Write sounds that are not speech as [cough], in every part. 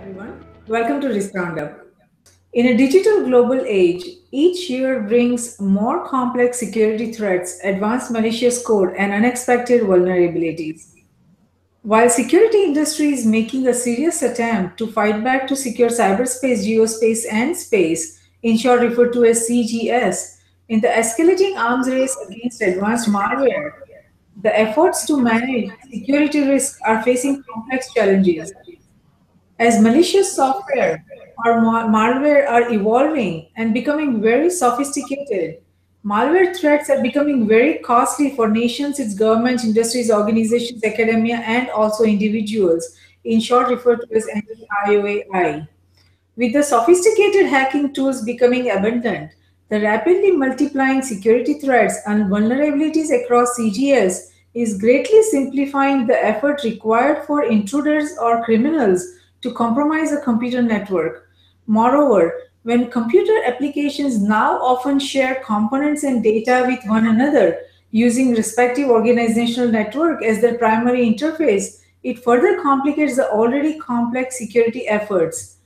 everyone. Welcome to Risk Roundup. In a digital global age, each year brings more complex security threats, advanced malicious code, and unexpected vulnerabilities. While security industry is making a serious attempt to fight back to secure cyberspace, geospace, and space, in short referred to as CGS, in the escalating arms race against advanced malware, the efforts to manage security risk are facing complex challenges. As malicious software or malware are evolving and becoming very sophisticated, malware threats are becoming very costly for nations, its governments, industries, organizations, academia, and also individuals, in short referred to as IOAI. With the sophisticated hacking tools becoming abundant, the rapidly multiplying security threats and vulnerabilities across CGS is greatly simplifying the effort required for intruders or criminals to compromise a computer network. Moreover, when computer applications now often share components and data with one another using respective organizational network as their primary interface, it further complicates the already complex security efforts.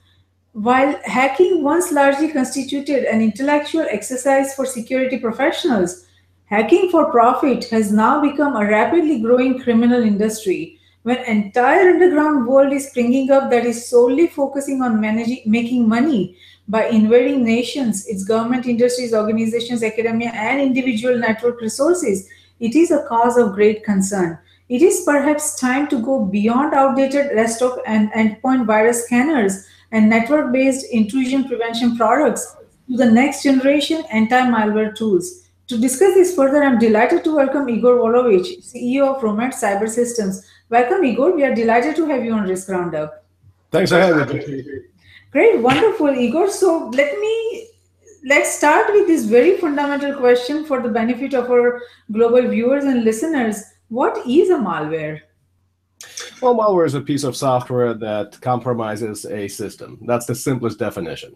While hacking once largely constituted an intellectual exercise for security professionals, hacking for profit has now become a rapidly growing criminal industry. When entire underground world is springing up that is solely focusing on managing, making money by invading nations, its government, industries, organizations, academia, and individual network resources, it is a cause of great concern. It is perhaps time to go beyond outdated desktop and endpoint virus scanners and network-based intrusion prevention products to the next generation anti-malware tools. To discuss this further, I'm delighted to welcome Igor Volovich, CEO of Romance Cyber Systems. Welcome, Igor. We are delighted to have you on Risk Roundup. Thanks for having me. Great, wonderful, Igor. So let me let's start with this very fundamental question for the benefit of our global viewers and listeners. What is a malware? Well, malware is a piece of software that compromises a system. That's the simplest definition.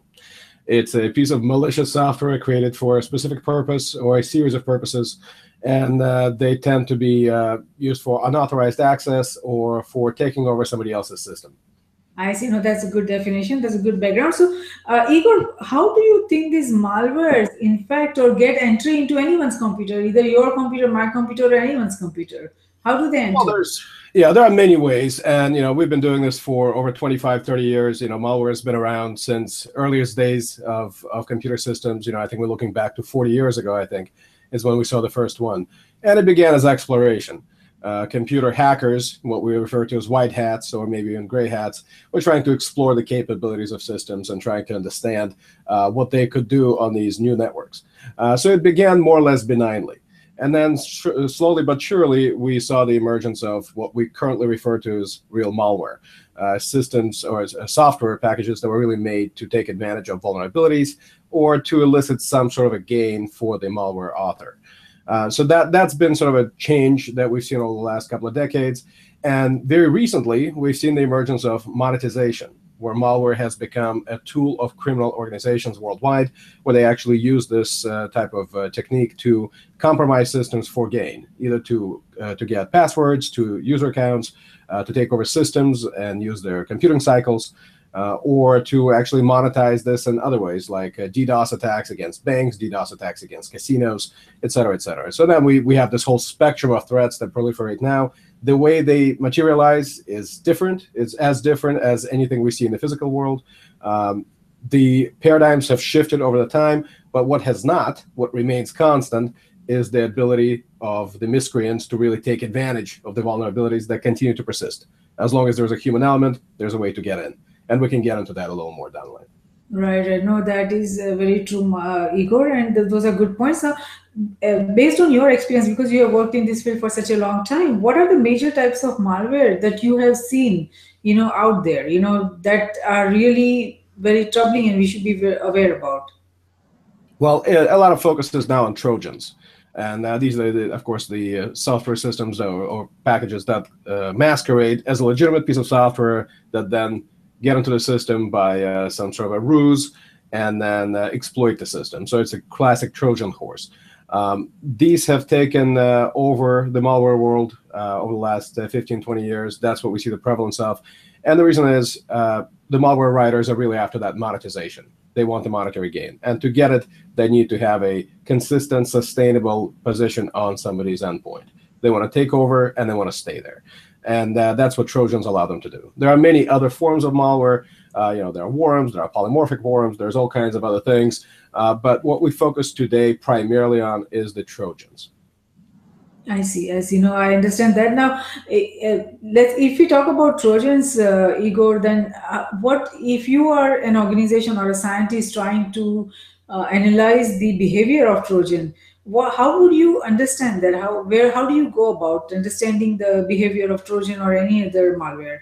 It's a piece of malicious software created for a specific purpose or a series of purposes, and uh, they tend to be uh, used for unauthorized access or for taking over somebody else's system. I see. No, that's a good definition. That's a good background. So, uh, Igor, how do you think these malwares infect or get entry into anyone's computer, either your computer, my computer, or anyone's computer? How do they enter? Well, there's yeah, there are many ways, and you know we've been doing this for over 25, 30 years. You know, malware has been around since earliest days of of computer systems. You know, I think we're looking back to 40 years ago. I think is when we saw the first one, and it began as exploration. Uh, computer hackers, what we refer to as white hats or maybe even gray hats, were trying to explore the capabilities of systems and trying to understand uh, what they could do on these new networks. Uh, so it began more or less benignly. And then slowly but surely, we saw the emergence of what we currently refer to as real malware. Uh, systems or uh, software packages that were really made to take advantage of vulnerabilities or to elicit some sort of a gain for the malware author. Uh, so that that's been sort of a change that we've seen over the last couple of decades. And very recently, we've seen the emergence of monetization, where malware has become a tool of criminal organizations worldwide, where they actually use this uh, type of uh, technique to compromise systems for gain, either to uh, to get passwords to user accounts, uh, to take over systems and use their computing cycles, uh, or to actually monetize this in other ways, like uh, DDoS attacks against banks, DDoS attacks against casinos, et cetera, et cetera. So then we, we have this whole spectrum of threats that proliferate now. The way they materialize is different. It's as different as anything we see in the physical world. Um, the paradigms have shifted over the time, but what has not, what remains constant, is the ability of the miscreants to really take advantage of the vulnerabilities that continue to persist. As long as there's a human element, there's a way to get in and we can get into that a little more down the line. Right, right. No, that is uh, very true, uh, Igor, and those are good points. Uh, based on your experience, because you have worked in this field for such a long time, what are the major types of malware that you have seen, you know, out there, you know, that are really very troubling and we should be aware about? Well, a lot of focus is now on Trojans. And uh, these are, the, of course, the uh, software systems or, or packages that uh, masquerade as a legitimate piece of software that then get into the system by uh, some sort of a ruse and then uh, exploit the system. So it's a classic Trojan horse. Um, these have taken uh, over the malware world uh, over the last uh, 15, 20 years. That's what we see the prevalence of. And the reason is uh, the malware writers are really after that monetization. They want the monetary gain. And to get it, they need to have a consistent, sustainable position on somebody's endpoint. They want to take over and they want to stay there. And uh, that's what Trojans allow them to do. There are many other forms of malware. Uh, you know, there are worms, there are polymorphic worms, there's all kinds of other things. Uh, but what we focus today primarily on is the Trojans. I see. As you know, I understand that. Now, let's if we talk about Trojans, uh, Igor, then uh, what if you are an organization or a scientist trying to uh, analyze the behavior of Trojan? What, how would you understand that? How where how do you go about understanding the behavior of Trojan or any other malware?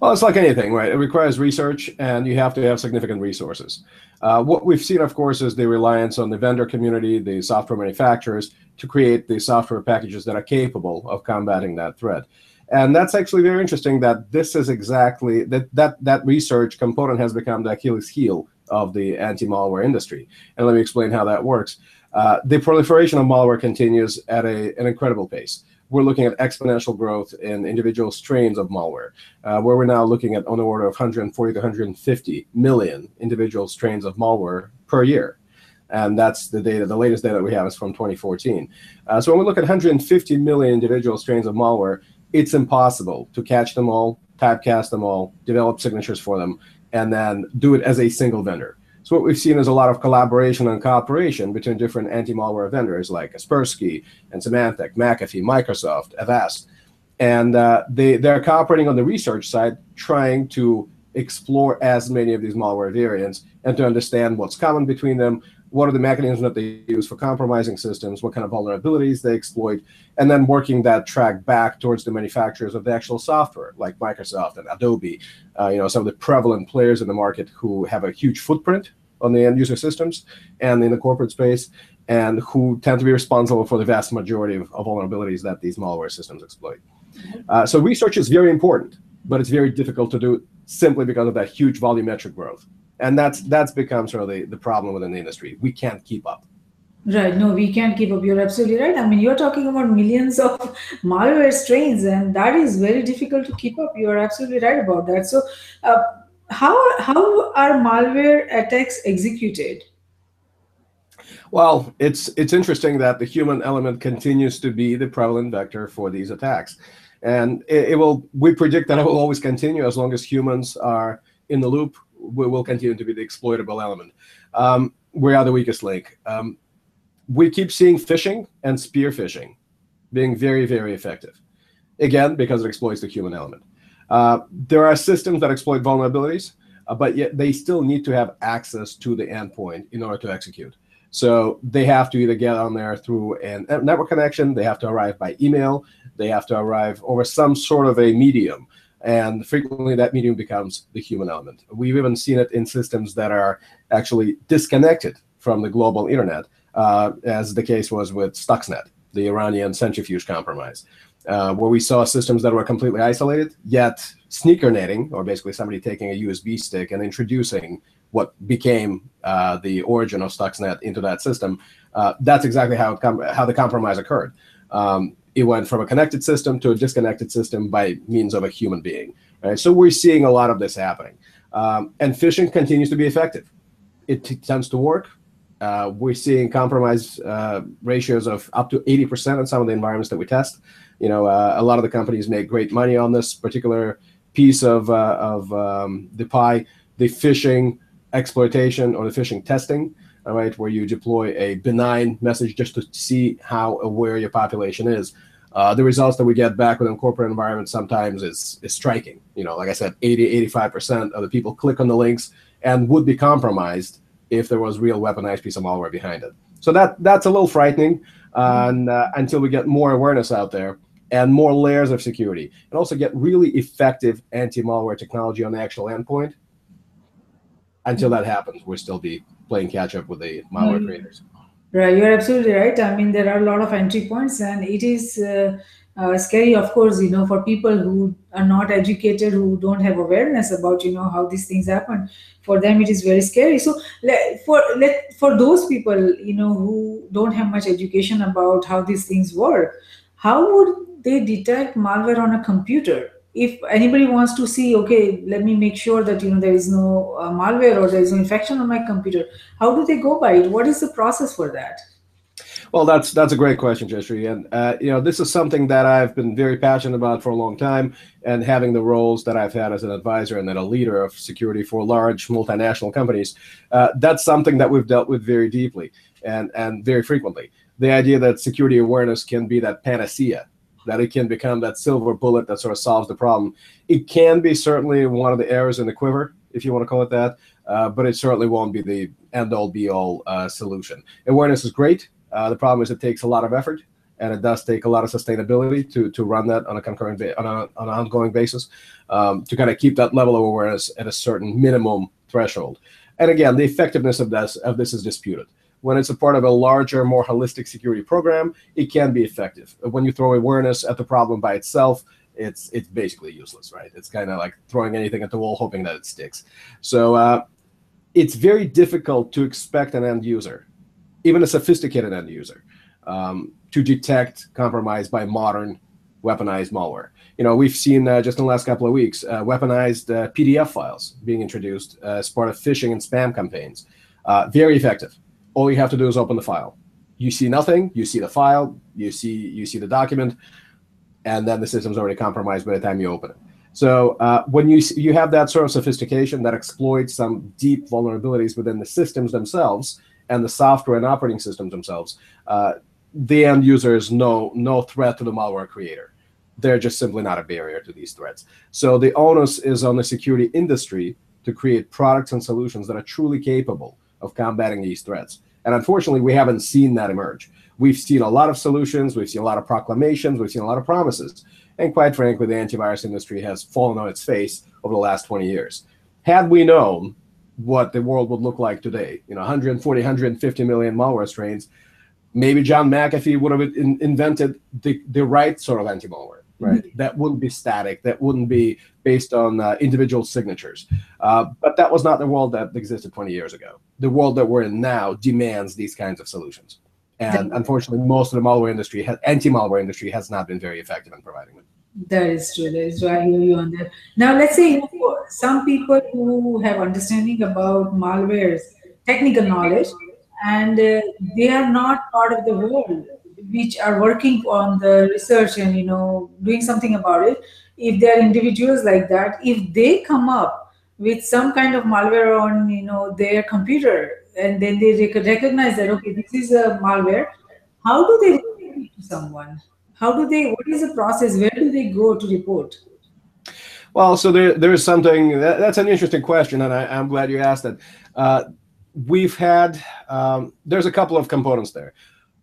Well, it's like anything, right? It requires research, and you have to have significant resources. Uh, what we've seen, of course, is the reliance on the vendor community, the software manufacturers, to create the software packages that are capable of combating that threat. And that's actually very interesting that this is exactly that that that research component has become the Achilles heel of the anti-malware industry. And let me explain how that works. Uh, the proliferation of malware continues at a, an incredible pace we're looking at exponential growth in individual strains of malware, uh, where we're now looking at on the order of 140 to 150 million individual strains of malware per year. And that's the data, the latest data we have is from 2014. Uh, so when we look at 150 million individual strains of malware, it's impossible to catch them all, typecast them all, develop signatures for them, and then do it as a single vendor. So what we've seen is a lot of collaboration and cooperation between different anti-malware vendors like Kaspersky and Symantec, McAfee, Microsoft, Avast. And uh, they, they're cooperating on the research side, trying to explore as many of these malware variants and to understand what's common between them, what are the mechanisms that they use for compromising systems, what kind of vulnerabilities they exploit, and then working that track back towards the manufacturers of the actual software, like Microsoft and Adobe, uh, you know, some of the prevalent players in the market who have a huge footprint on the end user systems and in the corporate space, and who tend to be responsible for the vast majority of, of vulnerabilities that these malware systems exploit. Uh, so research is very important, but it's very difficult to do simply because of that huge volumetric growth and that's that's become sort of the, the problem within the industry. We can't keep up. Right. No we can't keep up. You're absolutely right. I mean you're talking about millions of [laughs] malware strains and that is very difficult to keep up. You're absolutely right about that. So uh, how how are malware attacks executed? Well it's it's interesting that the human element continues to be the prevalent vector for these attacks. And it, it will we predict that it will always continue as long as humans are in the loop will continue to be the exploitable element. Um, we are the weakest link. Um, we keep seeing phishing and spear phishing being very, very effective. Again, because it exploits the human element. Uh, there are systems that exploit vulnerabilities, uh, but yet they still need to have access to the endpoint in order to execute. So they have to either get on there through a network connection, they have to arrive by email, they have to arrive over some sort of a medium and frequently that medium becomes the human element. We've even seen it in systems that are actually disconnected from the global internet, uh, as the case was with Stuxnet, the Iranian centrifuge compromise, uh, where we saw systems that were completely isolated, yet sneaker netting, or basically somebody taking a USB stick and introducing what became uh, the origin of Stuxnet into that system. Uh, that's exactly how, how the compromise occurred. Um, it went from a connected system to a disconnected system by means of a human being. Right? So we're seeing a lot of this happening. Um, and phishing continues to be effective. It t- tends to work. Uh, we're seeing compromise uh, ratios of up to 80% in some of the environments that we test. You know, uh, a lot of the companies make great money on this particular piece of, uh, of um, the pie, the phishing exploitation or the phishing testing all right, where you deploy a benign message just to see how aware your population is. Uh, the results that we get back within corporate environments sometimes is, is striking. You know, like I said, 80, 85% of the people click on the links and would be compromised if there was real weaponized piece of malware behind it. So that that's a little frightening and, uh, until we get more awareness out there and more layers of security and also get really effective anti-malware technology on the actual endpoint. Until that happens, we'll still be playing catch up with the malware mm. creators. Right, you're absolutely right. I mean, there are a lot of entry points, and it is uh, uh, scary, of course, you know, for people who are not educated, who don't have awareness about, you know, how these things happen. For them, it is very scary. So, for let for those people, you know, who don't have much education about how these things work, how would they detect malware on a computer? If anybody wants to see, okay, let me make sure that you know there is no uh, malware or there is no infection on my computer, how do they go by it? What is the process for that? Well, that's that's a great question, Jayashree, and uh, you know this is something that I've been very passionate about for a long time, and having the roles that I've had as an advisor and then a leader of security for large multinational companies, uh, that's something that we've dealt with very deeply and and very frequently. The idea that security awareness can be that panacea, that it can become that silver bullet that sort of solves the problem. It can be certainly one of the arrows in the quiver, if you want to call it that, uh, but it certainly won't be the end all be all uh, solution. Awareness is great uh, the problem is it takes a lot of effort and it does take a lot of sustainability to to run that on a concurrent ba- on, a, on an ongoing basis um, to kind of keep that level of awareness at a certain minimum threshold. And again, the effectiveness of this of this is disputed. When it's a part of a larger, more holistic security program, it can be effective. When you throw awareness at the problem by itself, it's it's basically useless, right? It's kind of like throwing anything at the wall, hoping that it sticks. So uh, it's very difficult to expect an end user even a sophisticated end user um, to detect compromise by modern weaponized malware. You know, we've seen uh, just in the last couple of weeks uh, weaponized uh, PDF files being introduced as part of phishing and spam campaigns. Uh, very effective. All you have to do is open the file. You see nothing. You see the file. You see you see the document, and then the system's already compromised by the time you open it. So uh, when you you have that sort of sophistication that exploits some deep vulnerabilities within the systems themselves, and the software and operating systems themselves, uh, the end user is no no threat to the malware creator. They're just simply not a barrier to these threats. So the onus is on the security industry to create products and solutions that are truly capable of combating these threats. And unfortunately, we haven't seen that emerge. We've seen a lot of solutions, we've seen a lot of proclamations, we've seen a lot of promises. And quite frankly, the antivirus industry has fallen on its face over the last 20 years. Had we known what the world would look like today. You know, 140, 150 million malware strains. Maybe John McAfee would have in, invented the, the right sort of anti-malware, right? Mm-hmm. That wouldn't be static. That wouldn't be based on uh, individual signatures. Uh, but that was not the world that existed 20 years ago. The world that we're in now demands these kinds of solutions. And unfortunately, most of the malware industry, anti-malware industry, has not been very effective in providing them. That is true. That is true. I hear you on that. Now, let's say some people who have understanding about malwares, technical knowledge, and uh, they are not part of the world, which are working on the research and you know doing something about it. If they are individuals like that, if they come up with some kind of malware on you know their computer, and then they recognize that okay, this is a malware, how do they report to someone? how do they what is the process? Where do they go to report? Well so there there is something that, that's an interesting question and I, am glad you asked it. Uh, we've had um, there's a couple of components there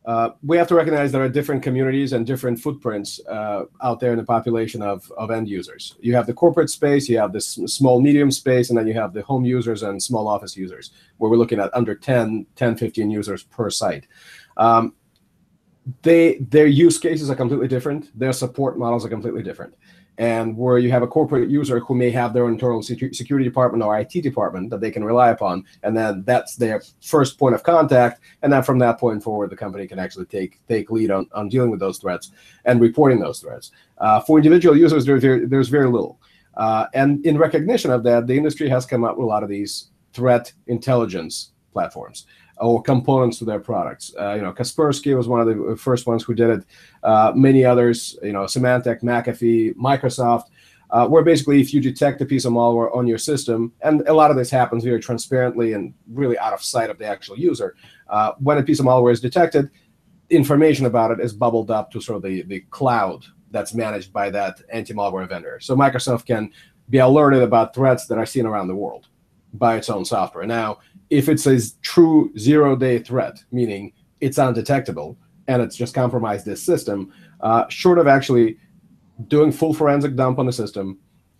uh, we have to recognize there are different communities and different footprints uh, out there in the population of, of end users. You have the corporate space, you have this small medium space, and then you have the home users and small office users, where we're looking at under 10, 10 15 users per site. Um, they their use cases are completely different their support models are completely different and where you have a corporate user who may have their internal security department or IT department that they can rely upon, and then that's their first point of contact, and then from that point forward, the company can actually take take lead on, on dealing with those threats and reporting those threats. Uh, for individual users, there's very, there's very little, uh, and in recognition of that, the industry has come up with a lot of these threat intelligence platforms or components to their products. Uh, you know, Kaspersky was one of the first ones who did it. Uh, many others, you know, Symantec, McAfee, Microsoft, uh, where basically if you detect a piece of malware on your system, and a lot of this happens very transparently and really out of sight of the actual user, uh, when a piece of malware is detected, information about it is bubbled up to sort of the, the cloud that's managed by that anti-malware vendor. So Microsoft can be alerted about threats that are seen around the world by its own software. Now, if it's a true zero day threat, meaning it's undetectable and it's just compromised this system, uh, short of actually doing full forensic dump on the system,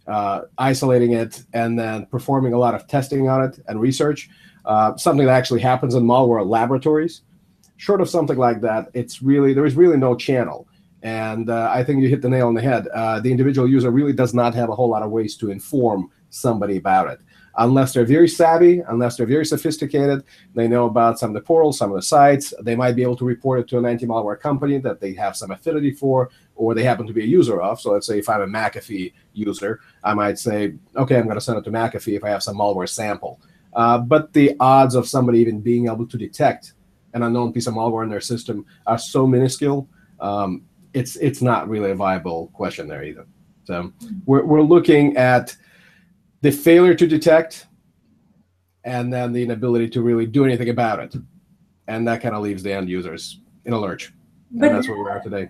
uh, isolating it, and then performing a lot of testing on it and research, uh, something that actually happens in malware laboratories. Short of something like that, it's really there is really no channel. And uh, I think you hit the nail on the head. Uh, the individual user really does not have a whole lot of ways to inform somebody about it unless they're very savvy, unless they're very sophisticated, they know about some of the portals, some of the sites. They might be able to report it to an anti-malware company that they have some affinity for, or they happen to be a user of. So let's say if I'm a McAfee user, I might say, okay, I'm going to send it to McAfee if I have some malware sample. Uh, but the odds of somebody even being able to detect an unknown piece of malware in their system are so minuscule. Um, it's it's not really a viable question there either. So we're we're looking at the failure to detect, and then the inability to really do anything about it, and that kind of leaves the end users in a lurch. But, and that's where we are today.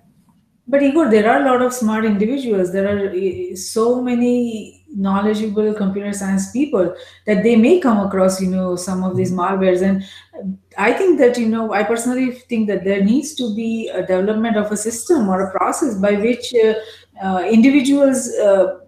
But Igor, there are a lot of smart individuals. There are eh, so many knowledgeable computer science people that they may come across, you know, some of these malwares. And I think that, you know, I personally think that there needs to be a development of a system or a process by which uh, uh, individuals uh,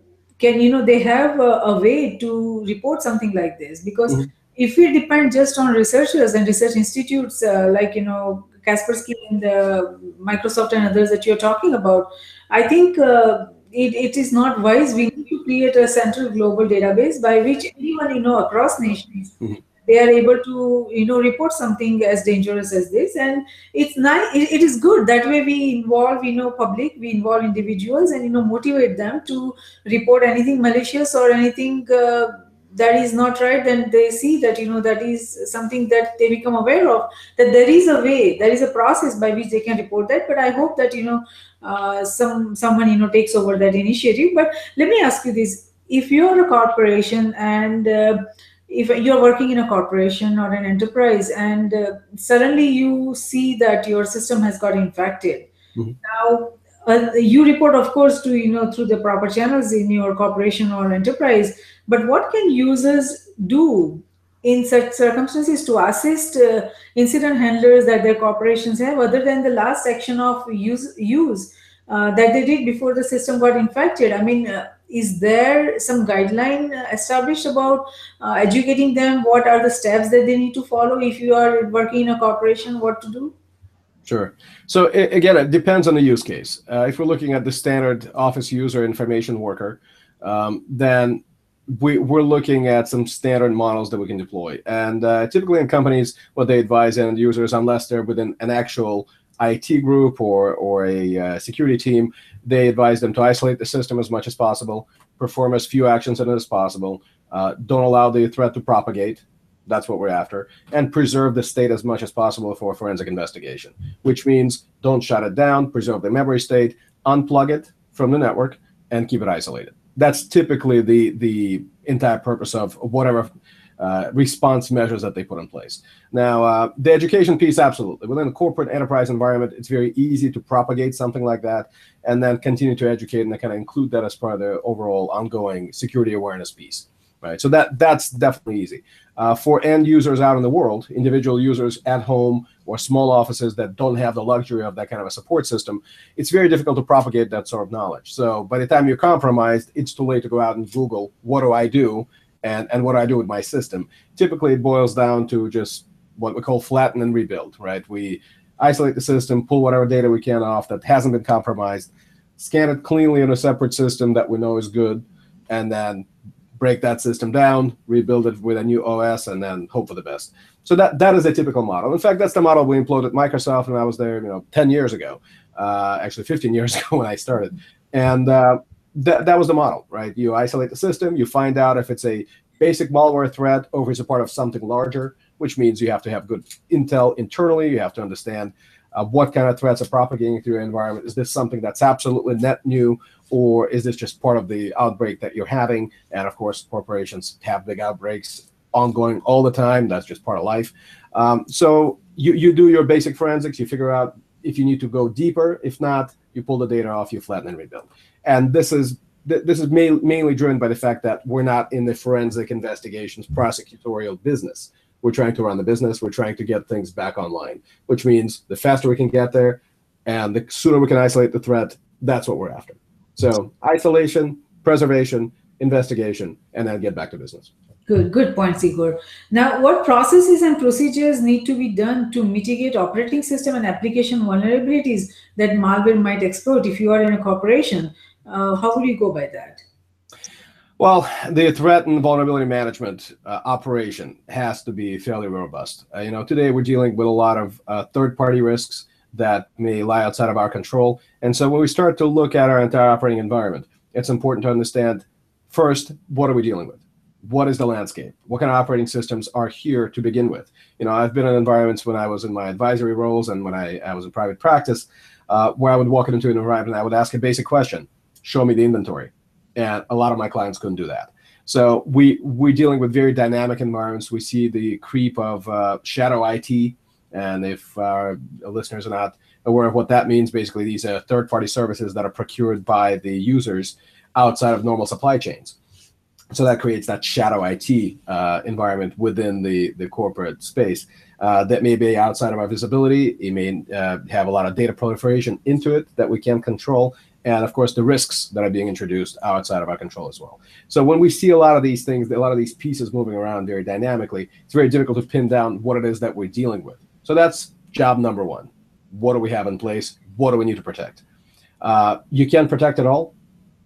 can, you know, they have a, a, way to report something like this because. Mm-hmm. If we depend just on researchers and research institutes uh, like you know Kaspersky and uh, Microsoft and others that you're talking about, I think uh, it, it is not wise. We need to create a central global database by which anyone you know across nations mm-hmm. They are able to you know report something as dangerous as this, and it's nice. It, it is good that way. We involve you know public, we involve individuals, and you know motivate them to report anything malicious or anything. Uh, that is not right then they see that you know that is something that they become aware of that there is a way there is a process by which they can report that but i hope that you know uh, some someone you know takes over that initiative but let me ask you this if you're a corporation and uh, if you're working in a corporation or an enterprise and uh, suddenly you see that your system has got infected mm-hmm. now uh, you report of course to you know through the proper channels in your corporation or enterprise but what can users do in such circumstances to assist uh, incident handlers that their corporations have other than the last action of use use uh, that they did before the system got infected i mean uh, is there some guideline established about uh, educating them what are the steps that they need to follow if you are working in a corporation what to do Sure. So it, again, it depends on the use case. Uh, if we're looking at the standard office user information worker, um, then we, we're looking at some standard models that we can deploy. And uh, typically in companies, what they advise end users, unless they're within an actual IT group or, or a uh, security team, they advise them to isolate the system as much as possible, perform as few actions in it as possible, uh, don't allow the threat to propagate, that's what we're after. And preserve the state as much as possible for forensic investigation, which means don't shut it down, preserve the memory state, unplug it from the network, and keep it isolated. That's typically the the entire purpose of whatever uh, response measures that they put in place. Now, uh, the education piece, absolutely. Within a corporate enterprise environment, it's very easy to propagate something like that and then continue to educate and kind of include that as part of the overall ongoing security awareness piece right? So that that's definitely easy. Uh, for end users out in the world, individual users at home or small offices that don't have the luxury of that kind of a support system, it's very difficult to propagate that sort of knowledge. So by the time you're compromised, it's too late to go out and Google what do I do and and what I do with my system. Typically, it boils down to just what we call flatten and rebuild, right? We isolate the system, pull whatever data we can off that hasn't been compromised, scan it cleanly in a separate system that we know is good, and then break that system down, rebuild it with a new OS, and then hope for the best. So that that is a typical model. In fact, that's the model we employed at Microsoft when I was there, you know, 10 years ago, uh, actually 15 years [laughs] ago when I started, and uh, that that was the model, right? You isolate the system, you find out if it's a basic malware threat or if it's a part of something larger, which means you have to have good intel internally. You have to understand uh, what kind of threats are propagating through your environment. Is this something that's absolutely net new, or is this just part of the outbreak that you're having? And of course, corporations have big outbreaks ongoing all the time. That's just part of life. Um, so you, you do your basic forensics, you figure out if you need to go deeper. If not, you pull the data off, you flatten and rebuild. And this is this is ma- mainly driven by the fact that we're not in the forensic investigations prosecutorial business. We're trying to run the business. We're trying to get things back online, which means the faster we can get there and the sooner we can isolate the threat, that's what we're after. So isolation, preservation, investigation, and then get back to business. Good, good point, Igor. Now, what processes and procedures need to be done to mitigate operating system and application vulnerabilities that malware might exploit if you are in a corporation? Uh, how would you go by that? Well, the threat and vulnerability management uh, operation has to be fairly robust. Uh, you know, today we're dealing with a lot of uh, third-party risks that may lie outside of our control. And so when we start to look at our entire operating environment, it's important to understand first, what are we dealing with? What is the landscape? What kind of operating systems are here to begin with? You know, I've been in environments when I was in my advisory roles and when I, I was in private practice, uh, where I would walk into an environment and I would ask a basic question: Show me the inventory. And a lot of my clients couldn't do that. So we we're dealing with very dynamic environments. We see the creep of uh, shadow IT, and if our listeners are not aware of what that means, basically these are third-party services that are procured by the users outside of normal supply chains. So that creates that shadow IT uh, environment within the the corporate space. Uh, that may be outside of our visibility. It may uh, have a lot of data proliferation into it that we can't control, and of course the risks that are being introduced outside of our control as well. So when we see a lot of these things, a lot of these pieces moving around very dynamically, it's very difficult to pin down what it is that we're dealing with. So that's job number one. What do we have in place? What do we need to protect? Uh, you can't protect it all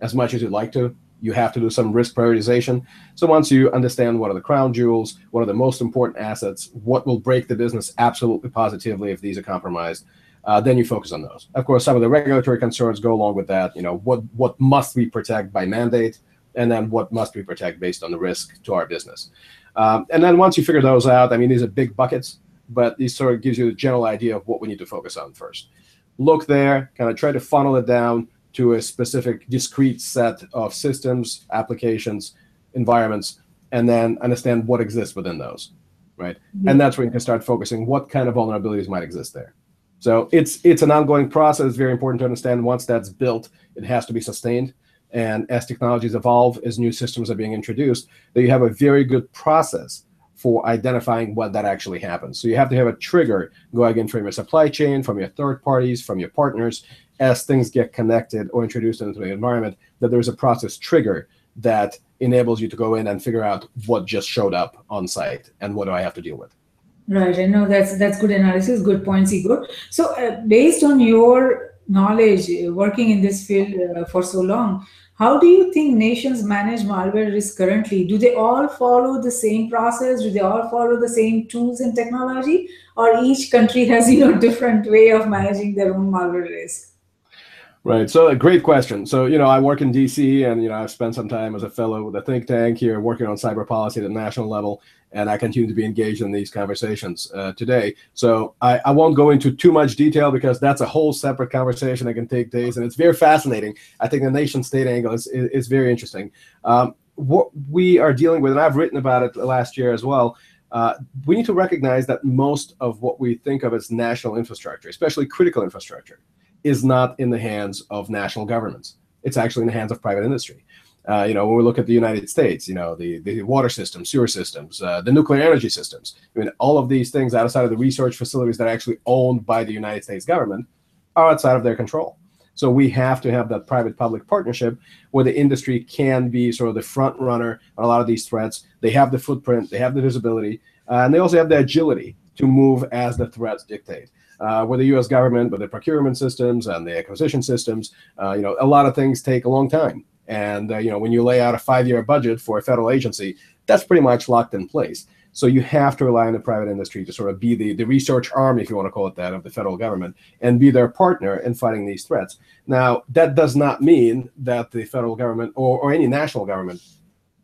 as much as you'd like to. You have to do some risk prioritization. So once you understand what are the crown jewels, what are the most important assets, what will break the business absolutely positively if these are compromised, uh, then you focus on those. Of course, some of the regulatory concerns go along with that. You know, what what must we protect by mandate, and then what must we protect based on the risk to our business. Um, and then once you figure those out, I mean, these are big buckets, but these sort of gives you a general idea of what we need to focus on first. Look there, kind of try to funnel it down to a specific discrete set of systems, applications, environments, and then understand what exists within those, right? Mm-hmm. And that's where you can start focusing what kind of vulnerabilities might exist there. So it's it's an ongoing process. It's very important to understand once that's built, it has to be sustained. And as technologies evolve, as new systems are being introduced, that you have a very good process for identifying what that actually happens. So you have to have a trigger going in from your supply chain, from your third parties, from your partners, as things get connected or introduced into the environment, that there's a process trigger that enables you to go in and figure out what just showed up on site and what do I have to deal with. Right. I know that's that's good analysis. Good points, Igor. So, uh, based on your knowledge, uh, working in this field uh, for so long, how do you think nations manage malware risk currently? Do they all follow the same process? Do they all follow the same tools and technology, or each country [laughs] has you know different way of managing their own malware risk? Right. So a great question. So, you know, I work in DC and, you know, I've spent some time as a fellow with a think tank here working on cyber policy at the national level, and I continue to be engaged in these conversations uh, today. So I, I won't go into too much detail because that's a whole separate conversation that can take days, and it's very fascinating. I think the nation state angle is, is, is very interesting. Um, what we are dealing with, and I've written about it last year as well, uh, we need to recognize that most of what we think of as national infrastructure, especially critical infrastructure, is not in the hands of national governments. It's actually in the hands of private industry. Uh, you know, when we look at the United States, you know, the, the water systems, sewer systems, uh, the nuclear energy systems, I mean, all of these things outside of the research facilities that are actually owned by the United States government are outside of their control. So we have to have that private-public partnership where the industry can be sort of the front runner on a lot of these threats. They have the footprint, they have the visibility, uh, and they also have the agility to move as the threats dictate uh, with the U.S. government, with the procurement systems and the acquisition systems, uh, you know, a lot of things take a long time. And uh, you know, when you lay out a five-year budget for a federal agency, that's pretty much locked in place. So you have to rely on the private industry to sort of be the, the research arm, if you want to call it that, of the federal government and be their partner in fighting these threats. Now, that does not mean that the federal government or, or any national government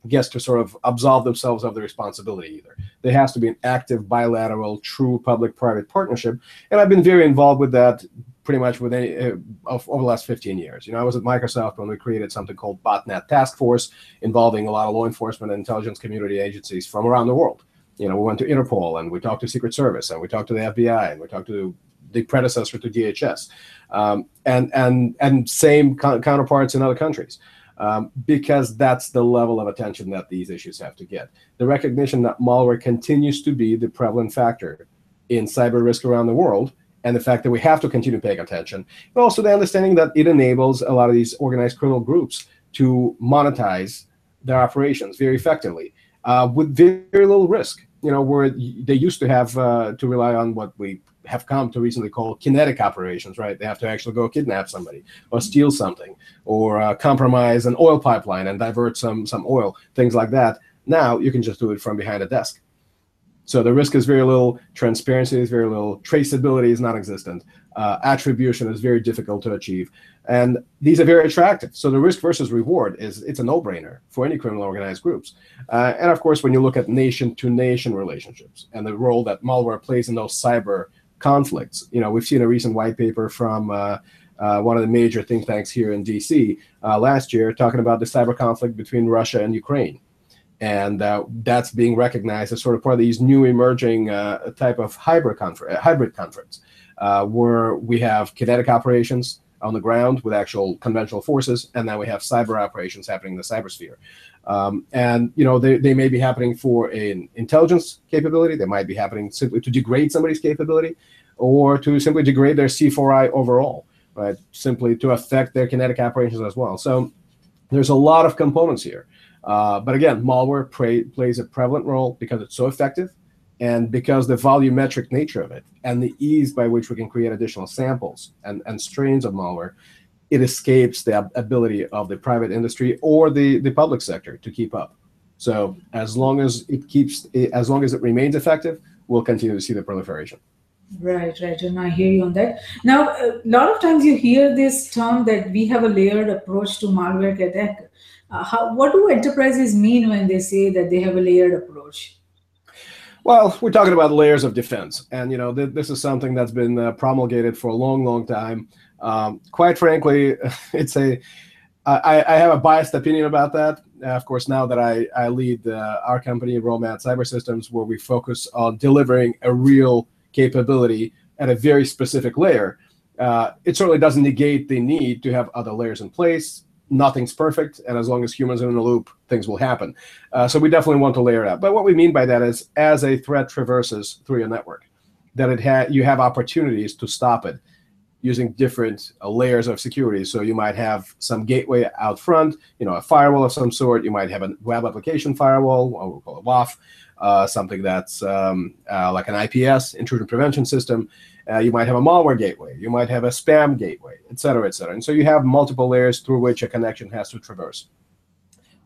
gets to sort of absolve themselves of the responsibility either. There has to be an active bilateral, true public-private partnership, and I've been very involved with that pretty much with any uh, over the last 15 years. You know, I was at Microsoft when we created something called Botnet Task Force, involving a lot of law enforcement and intelligence community agencies from around the world. You know, we went to Interpol and we talked to Secret Service and we talked to the FBI and we talked to the predecessor to DHS, um, and and and same counterparts in other countries um, because that's the level of attention that these issues have to get. The recognition that malware continues to be the prevalent factor in cyber risk around the world, and the fact that we have to continue paying attention, but also the understanding that it enables a lot of these organized criminal groups to monetize their operations very effectively uh, with very, very, little risk. You know, where they used to have uh, to rely on what we have come to recently call kinetic operations, right? They have to actually go kidnap somebody or steal something or uh, compromise an oil pipeline and divert some some oil, things like that. Now you can just do it from behind a desk. So the risk is very little, transparency is very little, traceability is non-existent, uh, attribution is very difficult to achieve, and these are very attractive. So the risk versus reward is it's a no-brainer for any criminal organized groups. Uh, and of course, when you look at nation-to-nation relationships and the role that malware plays in those cyber conflicts, you know, we've seen a recent white paper from uh, uh, one of the major think tanks here in DC uh, last year talking about the cyber conflict between Russia and Ukraine. And uh, that's being recognized as sort of part of these new emerging uh, type of hybrid confer- hybrid conflicts, where we have kinetic operations on the ground with actual conventional forces, and then we have cyber operations happening in the cybersphere. Um, and you know they, they may be happening for an intelligence capability, they might be happening simply to degrade somebody's capability, or to simply degrade their C4I overall, right? Simply to affect their kinetic operations as well. So there's a lot of components here. Uh, but again, malware play, plays a prevalent role because it's so effective and because the volumetric nature of it and the ease by which we can create additional samples and, and strains of malware, it escapes the ability of the private industry or the, the public sector to keep up. So as long as it keeps, as long as it remains effective, we'll continue to see the proliferation. Right, right, and I hear you on that. Now, a lot of times you hear this term that we have a layered approach to malware attack. Uh, how, what do enterprises mean when they say that they have a layered approach? Well, we're talking about layers of defense, and you know th- this is something that's been uh, promulgated for a long, long time. Um, quite frankly, [laughs] it's a I, I have a biased opinion about that. Uh, of course, now that I, I lead uh, our company, Romance Cyber Systems, where we focus on delivering a real capability at a very specific layer, uh, it certainly doesn't negate the need to have other layers in place nothing's perfect, and as long as humans are in the loop, things will happen. Uh, so we definitely want to layer out. But what we mean by that is, as a threat traverses through your network, that it ha- you have opportunities to stop it using different uh, layers of security. So you might have some gateway out front, you know, a firewall of some sort. You might have a web application firewall, what we call a WAF, uh, something that's um, uh, like an IPS, intrusion prevention system. Uh, you might have a malware gateway. You might have a spam gateway, et cetera, et cetera. And so you have multiple layers through which a connection has to traverse.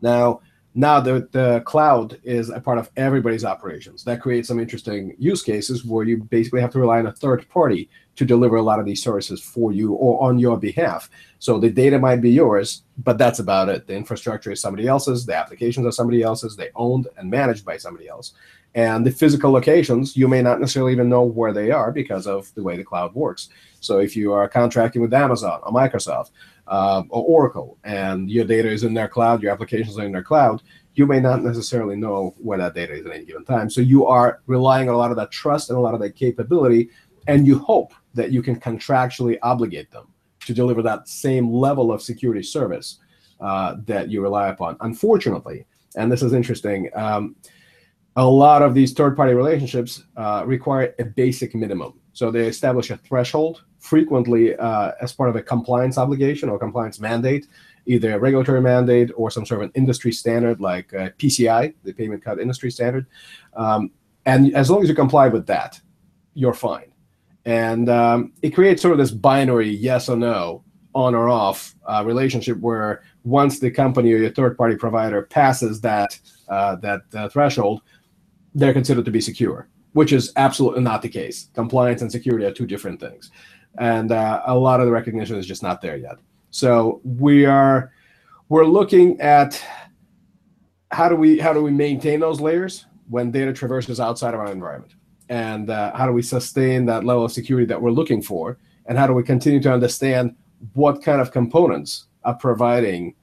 Now, now the, the cloud is a part of everybody's operations. That creates some interesting use cases where you basically have to rely on a third party to deliver a lot of these services for you or on your behalf. So the data might be yours, but that's about it. The infrastructure is somebody else's, the applications are somebody else's, they owned and managed by somebody else. And the physical locations, you may not necessarily even know where they are because of the way the cloud works. So if you are contracting with Amazon or Microsoft uh, or Oracle and your data is in their cloud, your applications are in their cloud, you may not necessarily know where that data is at any given time. So you are relying on a lot of that trust and a lot of that capability, and you hope that you can contractually obligate them to deliver that same level of security service uh, that you rely upon. Unfortunately, and this is interesting, um, a lot of these third-party relationships uh, require a basic minimum. So they establish a threshold frequently uh, as part of a compliance obligation or compliance mandate, either a regulatory mandate or some sort of an industry standard like uh, PCI, the payment card industry standard. Um, and as long as you comply with that, you're fine. And um, it creates sort of this binary yes or no, on or off uh, relationship where once the company or your third-party provider passes that uh, that uh, threshold, they're considered to be secure, which is absolutely not the case. Compliance and security are two different things, and uh, a lot of the recognition is just not there yet. So we are we're looking at how do we how do we maintain those layers when data traverses outside of our environment, and uh, how do we sustain that level of security that we're looking for, and how do we continue to understand what kind of components are providing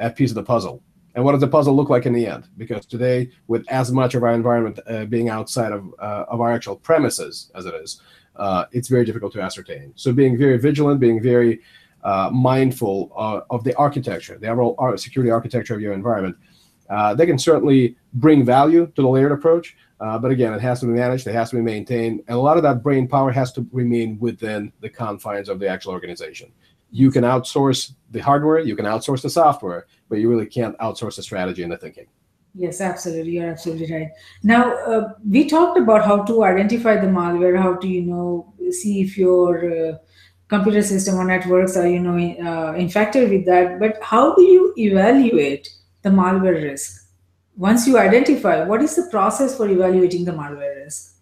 a piece of the puzzle and what does the puzzle look like in the end? Because today, with as much of our environment uh, being outside of, uh, of our actual premises as it is, uh, it's very difficult to ascertain. So being very vigilant, being very uh, mindful uh, of the architecture, the overall security architecture of your environment, uh, they can certainly bring value to the layered approach. but again, it has to be managed, it has to be maintained, and a lot of that brain power has to remain within the confines of the actual organization you can outsource the hardware, you can outsource the software, but you really can't outsource the strategy and the thinking. Yes, absolutely. You're absolutely right. Now, uh, we talked about how to identify the malware, how to, you know, see if your uh, computer system or networks are, you know, uh, infected with that. But how do you evaluate the malware risk? once you identify, what is the process for evaluating the malware risk?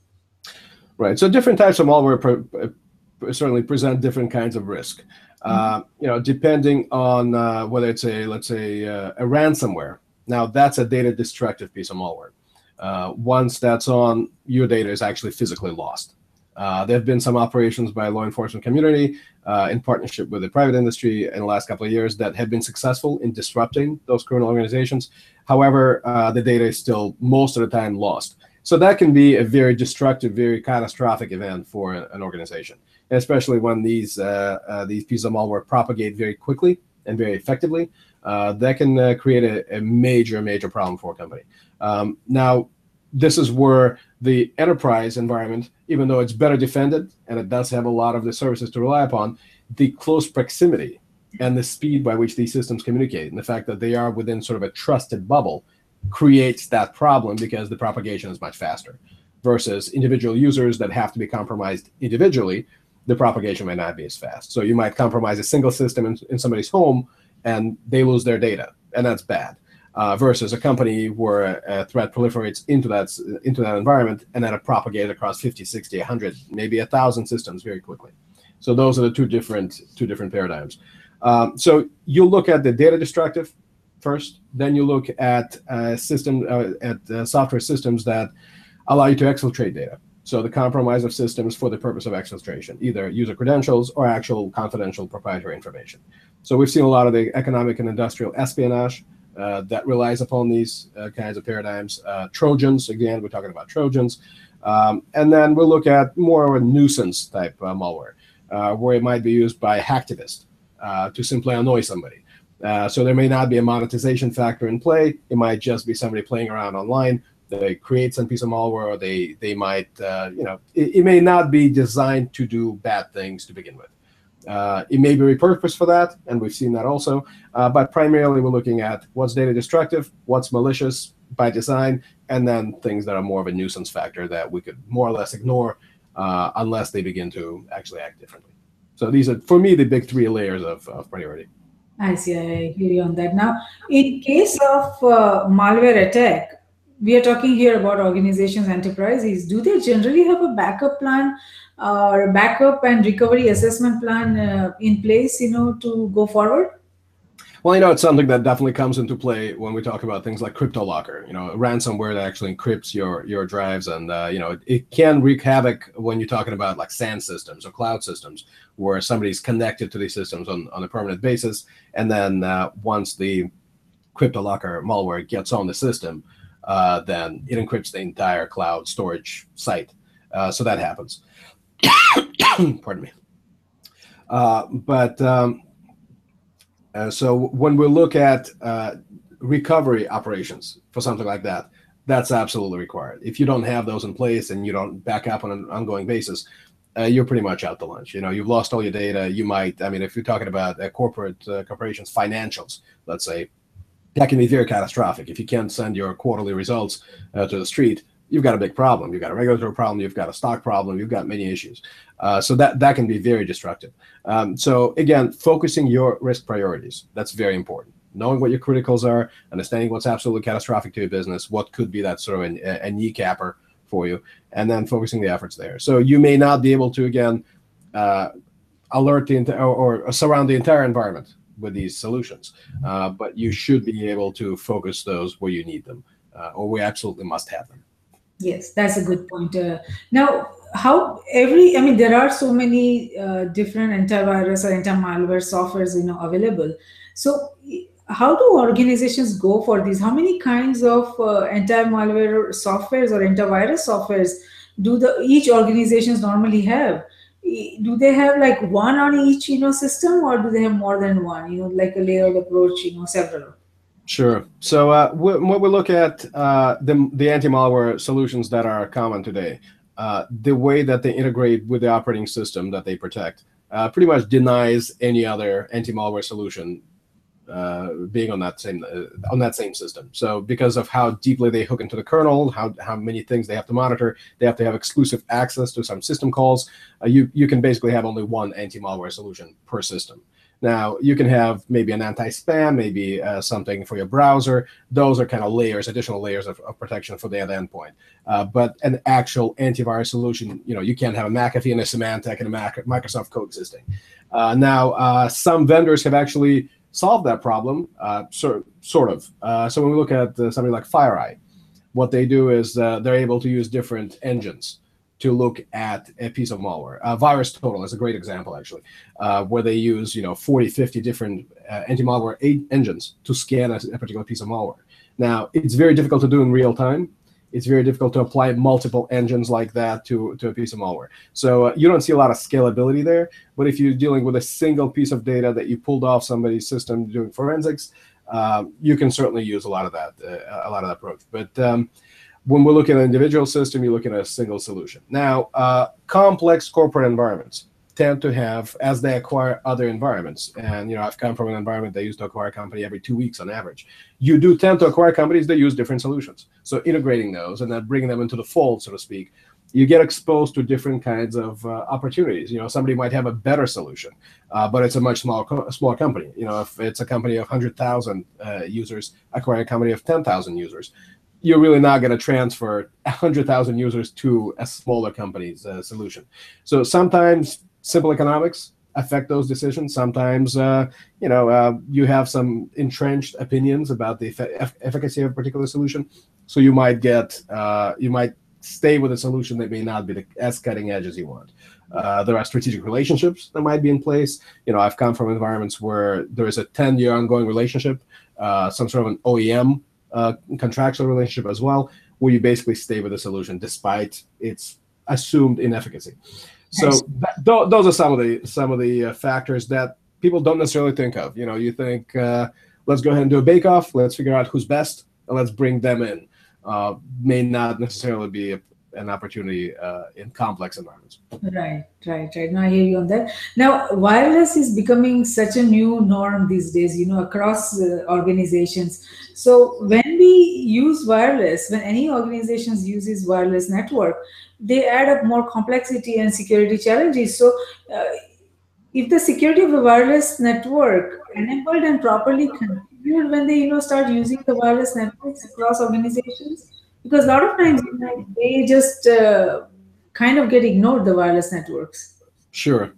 Right. So different types of malware pre- certainly present different kinds of risk. Uh, you know, depending on uh, whether it's a let's say uh, a ransomware. Now that's a data destructive piece of malware. Uh, once that's on, your data is actually physically lost. Uh, there have been some operations by law enforcement community uh, in partnership with the private industry in the last couple of years that have been successful in disrupting those criminal organizations. However, the data is still most of the time lost. So that can be a very destructive, very catastrophic event for an organization especially when these uh, uh, these pieces of malware propagate very quickly and very effectively, uh, that can create a, a, major, major problem for a company. Um, now, this is where the enterprise environment, even though it's better defended and it does have a lot of the services to rely upon, the close proximity and the speed by which these systems communicate and the fact that they are within sort of a trusted bubble creates that problem because the propagation is much faster versus individual users that have to be compromised individually the propagation might not be as fast. So you might compromise a single system in, in somebody's home and they lose their data, and that's bad. Uh, versus a company where a, threat proliferates into that into that environment and then it propagates across 50, 60, 100, maybe a thousand systems very quickly. So those are the two different two different paradigms. Um, so you look at the data destructive first, then you look at uh, system uh, at uh, software systems that allow you to exfiltrate data. So the compromise of systems for the purpose of exfiltration, either user credentials or actual confidential proprietary information. So we've seen a lot of the economic and industrial espionage uh, that relies upon these uh, kinds of paradigms. Uh, Trojans, again, we're talking about Trojans. Um, and then we'll look at more of a nuisance type uh, malware, uh, where it might be used by hacktivists uh, to simply annoy somebody. so there may not be a monetization factor in play. It might just be somebody playing around online they create some piece of malware or they they might uh, you know it, it, may not be designed to do bad things to begin with uh, it may be repurposed for that and we've seen that also uh, but primarily we're looking at what's data destructive what's malicious by design and then things that are more of a nuisance factor that we could more or less ignore uh, unless they begin to actually act differently so these are for me the big three layers of, of priority I see. I hear you on that. Now, in case of uh, malware attack, we are talking here about organizations, enterprises. Do they generally have a backup plan uh, or a backup and recovery assessment plan uh, in place, you know, to go forward? Well, you know, it's something that definitely comes into play when we talk about things like CryptoLocker. You know, ransomware that actually encrypts your your drives, and uh, you know, it, it, can wreak havoc when you're talking about like SAN systems or cloud systems, where somebody's connected to these systems on, on a permanent basis, and then uh, once the CryptoLocker malware gets on the system, uh, then it encrypts the entire cloud storage site. Uh, so that happens. [coughs] Pardon me. Uh, but um, uh, so when we look at uh, recovery operations for something like that, that's absolutely required. If you don't have those in place and you don't back up on an ongoing basis, uh, you're pretty much out to lunch. You know, you've lost all your data. You might, I mean, if you're talking about uh, corporate uh, corporations, financials, let's say, that can be very catastrophic. If you can't send your quarterly results uh, to the street, you've got a big problem. You've got a regulatory problem. You've got a stock problem. You've got many issues. Uh, so that that can be very destructive. Um, so again, focusing your risk priorities that's very important. Knowing what your criticals are, understanding what's absolutely catastrophic to your business, what could be that sort of a, a kneecapper for you, and then focusing the efforts there. So you may not be able to again uh, alert the or, or surround the entire environment with these solutions. Uh, but you should be able to focus those where you need them, uh, or we absolutely must have them. Yes, that's a good point. Uh, now, how every I mean, there are so many uh, different antivirus or anti-malware softwares you know available. So, how do organizations go for these? How many kinds of uh, anti-malware softwares or antivirus softwares do the each organizations normally have? Do they have like one on each you know system or do they have more than one? You know like a layered approach you know several. Sure. So uh, when we look at uh, the, the anti-malware solutions that are common today uh, the way that they integrate with the operating system that they protect uh, pretty much denies any other anti-malware solution uh, being on that same uh, on that same system. So because of how deeply they hook into the kernel, how how many things they have to monitor, they have to have exclusive access to some system calls. Uh, you you can basically have only one anti-malware solution per system. Now, you can have maybe an anti-spam, maybe uh, something for your browser. Those are kind of layers, additional layers of, of protection for the endpoint. Uh, but an actual antivirus solution, you know, you can't have a McAfee and a Symantec and a Mac- Microsoft coexisting. Uh, now, some vendors have actually solved that problem, uh, sort, sort of. Uh, so when we look at something like FireEye, what they do is they're able to use different engines to look at a piece of malware. Uh, VirusTotal is a great example, actually, uh, where they use you know 40, 50 different uh, anti-malware engines to scan a, a, particular piece of malware. Now, it's very difficult to do in real time. It's very difficult to apply multiple engines like that to, to a piece of malware. So uh, you don't see a lot of scalability there. But if you're dealing with a single piece of data that you pulled off somebody's system doing forensics, uh, you can certainly use a lot of that, uh, a lot of that approach. But um, when we're looking at an individual system, you're looking at a single solution. Now, uh, complex corporate environments tend to have, as they acquire other environments, and you know, I've come from an environment that used to acquire a company every two weeks on average. You do tend to acquire companies that use different solutions. So integrating those and then bringing them into the fold, so to speak, you get exposed to different kinds of uh, opportunities. You know, somebody might have a better solution, uh, but it's a much smaller, co- small company. You know, if it's a company of 100,000 uh, users acquiring a company of 10,000 users, you're really not going to transfer 100,000 users to a smaller company's uh, solution. So sometimes simple economics affect those decisions. Sometimes, uh, you know, uh, you have some entrenched opinions about the eff- efficacy of a particular solution. So you might get, uh, you might stay with a solution that may not be the, as cutting edge as you want. Uh, there are strategic relationships that might be in place. You know, I've come from environments where there is a 10 year ongoing relationship, uh, some sort of an OEM uh, contractual relationship as well, where you basically stay with the solution despite its assumed inefficacy. So that, th- those are some of the some of the uh, factors that people don't necessarily think of. You know, you think uh, let's go ahead and do a bake off, let's figure out who's best, and let's bring them in. Uh, may not necessarily be a, an opportunity uh, in complex environments. Right, right, right. Now I hear you on that. Now, wireless is becoming such a new norm these days. You know, across uh, organizations. So when we use wireless, when any organizations uses wireless network, they add up more complexity and security challenges. So. Uh, if the security of a wireless network enabled and properly configured when they you know start using the wireless networks across organizations because a lot of times they just uh, kind of get ignored the wireless networks. Sure.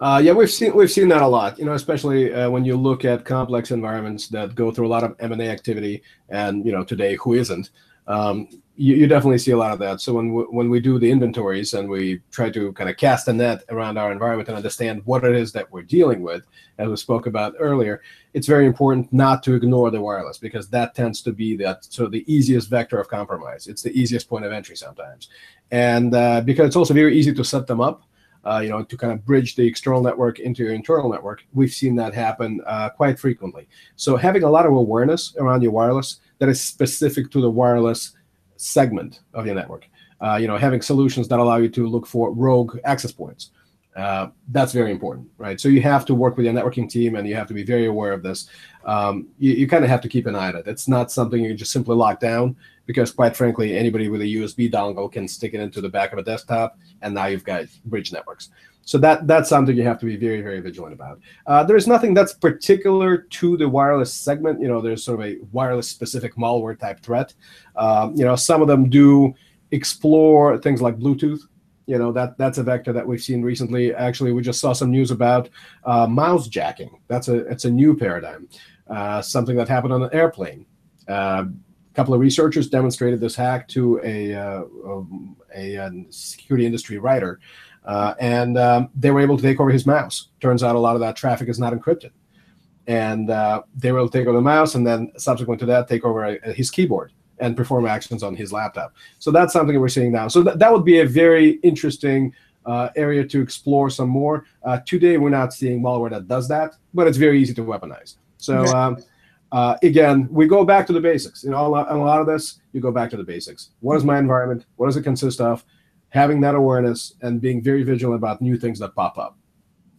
Uh, yeah we've seen we've seen that a lot you know especially uh, when you look at complex environments that go through a lot of m&a activity and you know today who isn't um, you, you, definitely see a lot of that. So when when we do the inventories and we try to kind of cast a net around our environment and understand what it is that we're dealing with, as we spoke about earlier, it's very important not to ignore the wireless because that tends to be that sort of the easiest vector of compromise. It's the easiest point of entry sometimes, and uh, because it's also very easy to set them up. Uh, you know, to kind of bridge the external network into your internal network, we've seen that happen uh, quite frequently. So having a lot of awareness around your wireless that is specific to the wireless segment of your network. Uh, you know, having solutions that allow you to look for rogue access points. Uh, that's very important, right? So you have to work with your networking team, and you have to be very aware of this. Um, you, you kind of have to keep an eye on it. It's not something you just simply lock down because, quite frankly, anybody with a USB dongle can stick it into the back of a desktop, and now you've got bridge networks. So that that's something you have to be very very vigilant about. Uh, there is nothing that's particular to the wireless segment. You know, there's sort of a wireless specific malware type threat. Um, you know, some of them do explore things like Bluetooth. You know that that's a vector that we've seen recently. Actually, we just saw some news about uh, mouse jacking. That's a it's a new paradigm. Uh, something that happened on an airplane. Uh, a couple of researchers demonstrated this hack to a, uh, um, a, a security industry writer uh, and um, they were able to take over his mouse. Turns out a lot of that traffic is not encrypted. And uh, they were able to take over the mouse and then subsequent to that, take over a, uh, his keyboard and perform actions on his laptop. So that's something that we're seeing now. So th- that would be a very interesting uh, area to explore some more. Uh, today, we're not seeing malware that does that, but it's very easy to weaponize. So um, uh, again, we go back to the basics. You know, a lot, a lot of this, you go back to the basics. What is my environment? What does it consist of? Having that awareness and being very vigilant about new things that pop up.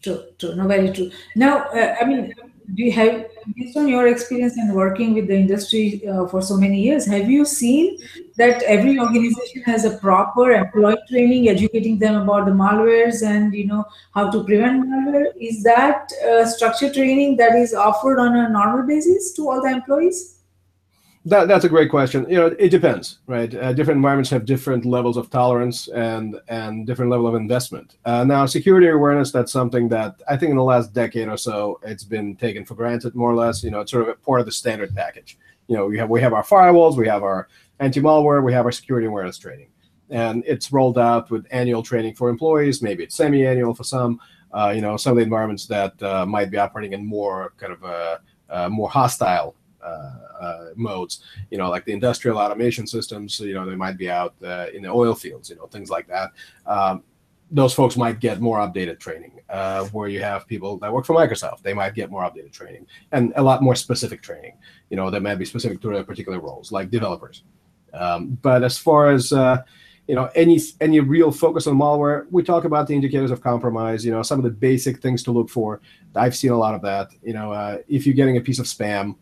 True, true. No, very true. Now, uh, I mean, do you have, based on your experience and working with the industry uh, for so many years, have you seen that every organization has a proper employee training, educating them about the malwares and you know how to prevent malware. Is that uh, structured training that is offered on a normal basis to all the employees? That, that's a great question. You know, it depends, right? Uh, different environments have different levels of tolerance and and different level of investment. Uh, now, security awareness that's something that I think in the last decade or so it's been taken for granted, more or less. You know, it's sort of a part of the standard package. You know, we have we have our firewalls, we have our anti-malware, we have our security awareness training, and it's rolled out with annual training for employees. Maybe it's semi-annual for some. Uh, you know, some of the environments that uh, might be operating in more kind of a, a more hostile uh, uh, modes, you know, like the industrial automation systems, you know, they might be out uh, in the oil fields, you know, things like that. Um, those folks might get more updated training. Uh, where you have people that work for Microsoft, they might get more updated training and a lot more specific training. You know, that might be specific to their particular roles, like developers. Um, but as far as uh, you know, any any real focus on malware, we talk about the indicators of compromise. You know, some of the basic things to look for. I've seen a lot of that. You know, uh, if you're getting a piece of spam,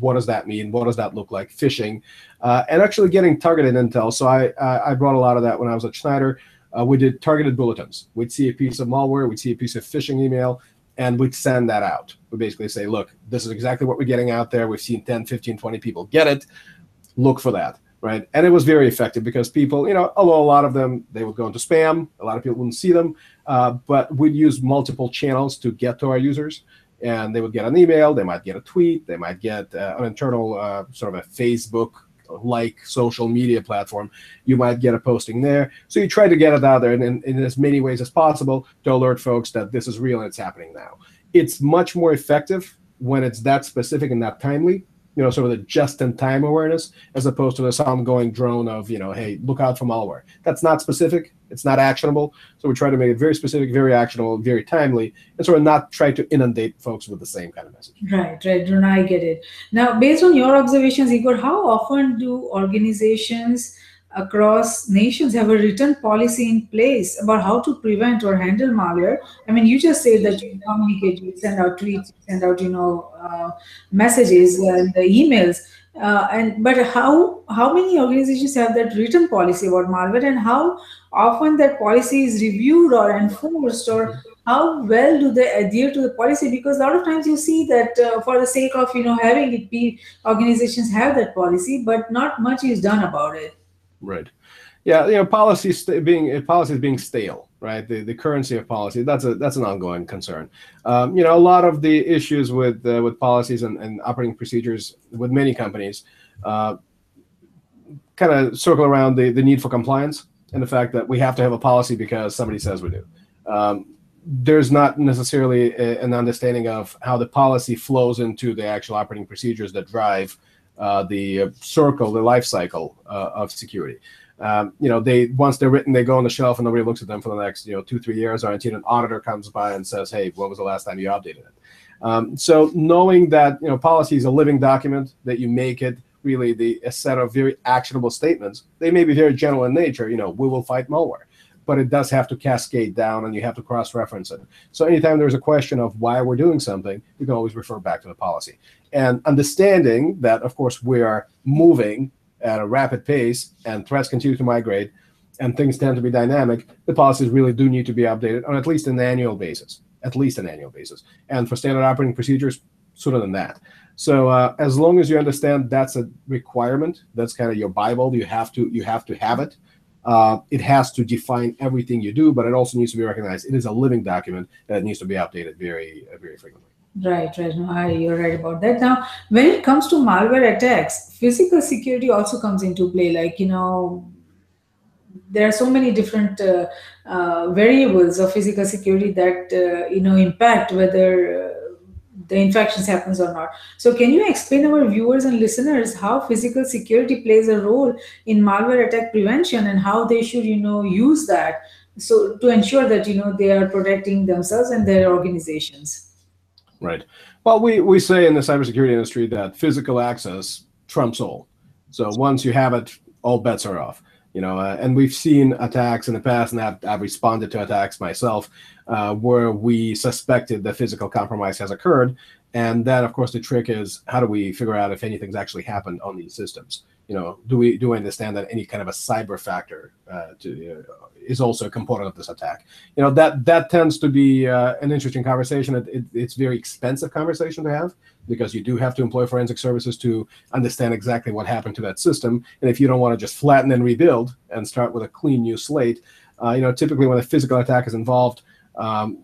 what does that mean? What does that look like? Phishing, uh, and actually getting targeted intel. So I I brought a lot of that when I was at Schneider. Uh, we did targeted bulletins. We'd see a piece of malware, we'd see a piece of phishing email, and we'd send that out. We basically say, look, this is exactly what we're getting out there. We've seen 10, 15, 20 people get it. Look for that. Right. And it was very effective because people, you know, although a lot of them, they would go into spam, a lot of people wouldn't see them, uh, but we'd use multiple channels to get to our users and they would get an email, they might get a tweet, they might get uh, an internal uh, sort of a Facebook like social media platform, you might get a posting there. So you try to get it out there in, in, in, as many ways as possible to alert folks that this is real and it's happening now. It's much more effective when it's that specific and that timely you know, sort of the just-in-time awareness, as opposed to this ongoing drone of, you know, hey, look out for malware. That's not specific. It's not actionable. So we try to make it very specific, very actionable, very timely, and sort of not try to inundate folks with the same kind of message. Right, right. No, I get it. Now, based on your observations, Igor, how often do organizations across nations have a written policy in place about how to prevent or handle malware. I mean, you just say that you communicate, you send out tweets, send out, you know, uh, messages and emails. Uh, and but how how many organizations have that written policy about malware, and how often that policy is reviewed or enforced, or how well do they adhere to the policy? Because a lot of times you see that uh, for the sake of you know having it be organizations have that policy, but not much is done about it. Right. Yeah, you know, policy being policy is being stale, right? The the currency of policy that's a that's an ongoing concern. Um, you know, a lot of the issues with uh, with policies and, and operating procedures with many companies uh, kind of circle around the the need for compliance and the fact that we have to have a policy because somebody says we do. Um, there's not necessarily a, an understanding of how the policy flows into the actual operating procedures that drive the circle, the life cycle uh, of security. Um, you know, they once they're written, they go on the shelf and nobody looks at them for the next, you know, two, three years, or until an auditor comes by and says, "Hey, when was the last time you updated it?" Um, so knowing that you know policy is a living document, that you make it really the a set of very actionable statements. They may be very general in nature. You know, we will fight malware but it does have to cascade down and you have to cross reference it. So anytime there's a question of why we're doing something, you can always refer back to the policy. And understanding that, of course, we are moving at a rapid pace and threats continue to migrate and things tend to be dynamic, the policies really do need to be updated on at least an annual basis, at least an annual basis. And for standard operating procedures, sooner than that. So uh, as long as you understand that's a requirement, that's kind of your Bible. You have to you have to have it. Uh, it has to define everything you do, but it also needs to be recognized. It is a living document that needs to be updated very, very frequently. Right, right. No, you're right about that. Now, when it comes to malware attacks, physical security also comes into play. Like, you know, there are so many different uh, uh, variables of physical security that, uh, you know, impact whether the infections happens or not. So can you explain our viewers and listeners how physical security plays a role in malware attack prevention and how they should, you know, use that so to ensure that, you know, they are protecting themselves and their organizations? Right. Well, we, we say in the cybersecurity industry that physical access trumps all. So once you have it, all bets are off. You know, uh, and we've seen attacks in the past, and I've, I've responded to attacks myself uh, where we suspected the physical compromise has occurred. And then, of course, the trick is how do we figure out if anything's actually happened on these systems? you know, do we do we understand that any kind of a cyber factor uh, to, uh, is also a component of this attack? You know, that that tends to be uh, an interesting conversation. It, it, it's very expensive conversation to have because you do have to employ forensic services to understand exactly what happened to that system. And if you don't want to just flatten and rebuild and start with a clean new slate, uh, you know, typically when a physical attack is involved, um,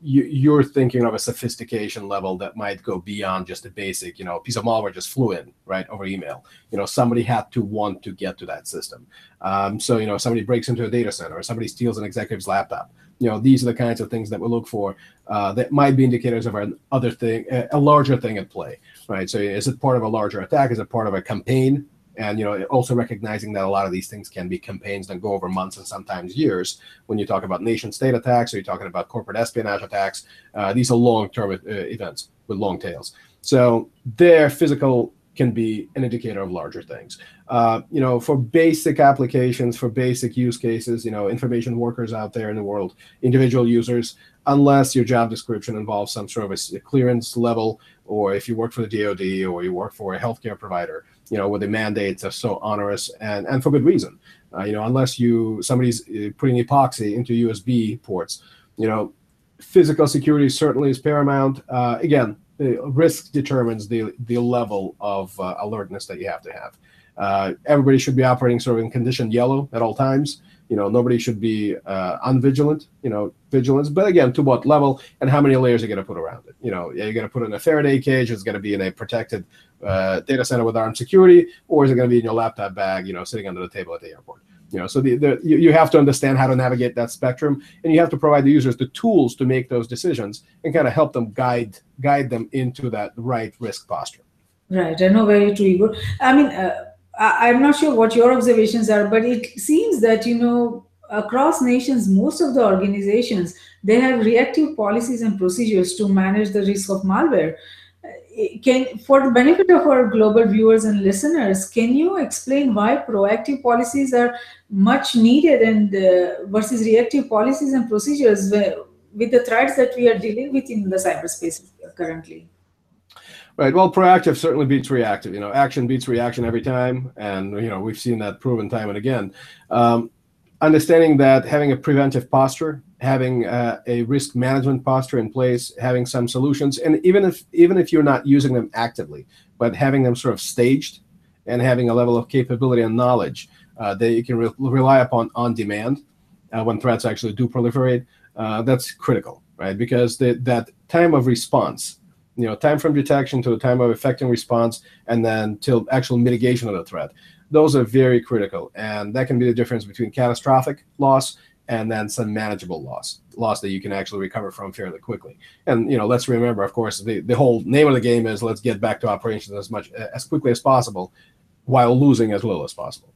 you, are thinking of a sophistication level that might go beyond just a basic, you know, piece of malware just flew in right over email. You know, somebody had to want to get to that system. Um, so you know, somebody breaks into a data center, or somebody steals an executive's laptop. You know, these are the kinds of things that we look for uh, that might be indicators of an other thing, a larger thing at play, right? So is it part of a larger attack? Is it part of a campaign? And you know also recognizing that a lot of these things can be campaigns that go over months and sometimes years. When you talk about nation state attacks or you're talking about corporate espionage attacks uh, these are long-term uh, events with long tails. So their physical can be an indicator of larger things. Uh, you know for basic applications for basic use cases you know information workers out there in the world individual users unless your job description involves some sort of a clearance level or if you work for the dod or you work for a healthcare provider you know, where the mandates are so onerous and, and for good reason. Uh, you know, unless you somebody's uh, putting epoxy into USB ports, you know, physical security certainly is paramount. Uh, again, risk determines the the level of uh, alertness that you have to have. Uh, everybody should be operating sort of in condition yellow at all times. You know, nobody should be uh, unvigilant. You know, vigilance, but again, to what level and how many layers are you going to put around it? You know, you're going to put in a Faraday cage. It's going to be in a protected uh, data center with armed security, or is it going to be in your laptop bag? You know, sitting under the table at the airport. You know, so the, the you, you have to understand how to navigate that spectrum, and you have to provide the users the tools to make those decisions and kind of help them guide guide them into that right risk posture. Right. I know very true. I mean. Uh, I'm not sure what your observations are, but it seems that you know across nations, most of the organizations they have reactive policies and procedures to manage the risk of malware. Uh, can, for the benefit of our global viewers and listeners, can you explain why proactive policies are much needed and uh, versus reactive policies and procedures with the threats that we are dealing with in the cyberspace currently? Right. Well, proactive certainly beats reactive. You know, action beats reaction every time, and you know we've seen that proven time and again. Um, understanding that having a preventive posture, having uh, a risk management posture in place, having some solutions, and even if even if you're not using them actively, but having them sort of staged, and having a level of capability and knowledge uh, that you can re- rely upon on demand uh, when threats actually do proliferate, uh, that's critical, right? Because the, that time of response you know time from detection to the time of effecting response and then till actual mitigation of the threat. Those are very critical and that can be the difference between catastrophic loss and then some manageable loss loss that you can actually recover from fairly quickly. And you know let's remember of course the, the whole name of the game is let's get back to operations as much as quickly as possible while losing as little as possible.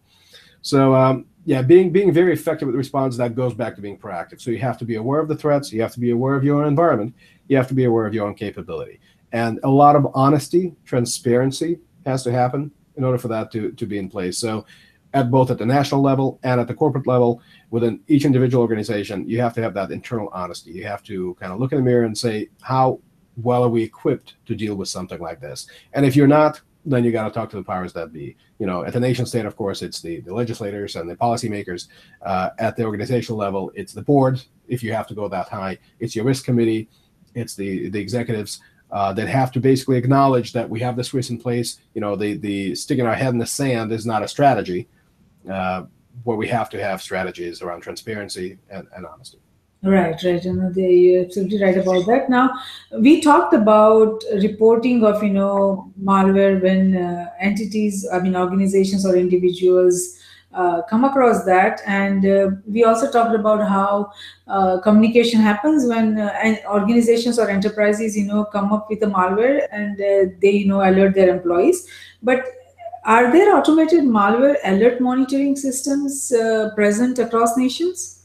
So um, yeah being being very effective with response that goes back to being proactive. So you have to be aware of the threats you have to be aware of your environment you have to be aware of your own capability and a lot of honesty, transparency has to happen in order for that to, to be in place. So, at both at the national level and at the corporate level, within each individual organization, you have to have that internal honesty. You have to kind of look in the mirror and say, how well are we equipped to deal with something like this? And if you're not, then you got to talk to the powers that be. You know, at the nation state, of course, it's the, the legislators and the policymakers. Uh, at the organizational level, it's the board. If you have to go that high, it's your risk committee, it's the the executives uh, that have to basically acknowledge that we have this risk in place. You know, the the sticking our head in the sand is not a strategy. Uh, where we have to have strategies around transparency and, and honesty. Right, right. You know, they, you're absolutely right about that. Now, we talked about reporting of, you know, malware when uh, entities, I mean, organizations or individuals uh, come across that. And uh, we also talked about how uh, communication happens when uh, organizations or enterprises, you know, come up with a malware and uh, they, you know, alert their employees. But are there automated malware alert monitoring systems uh, present across nations?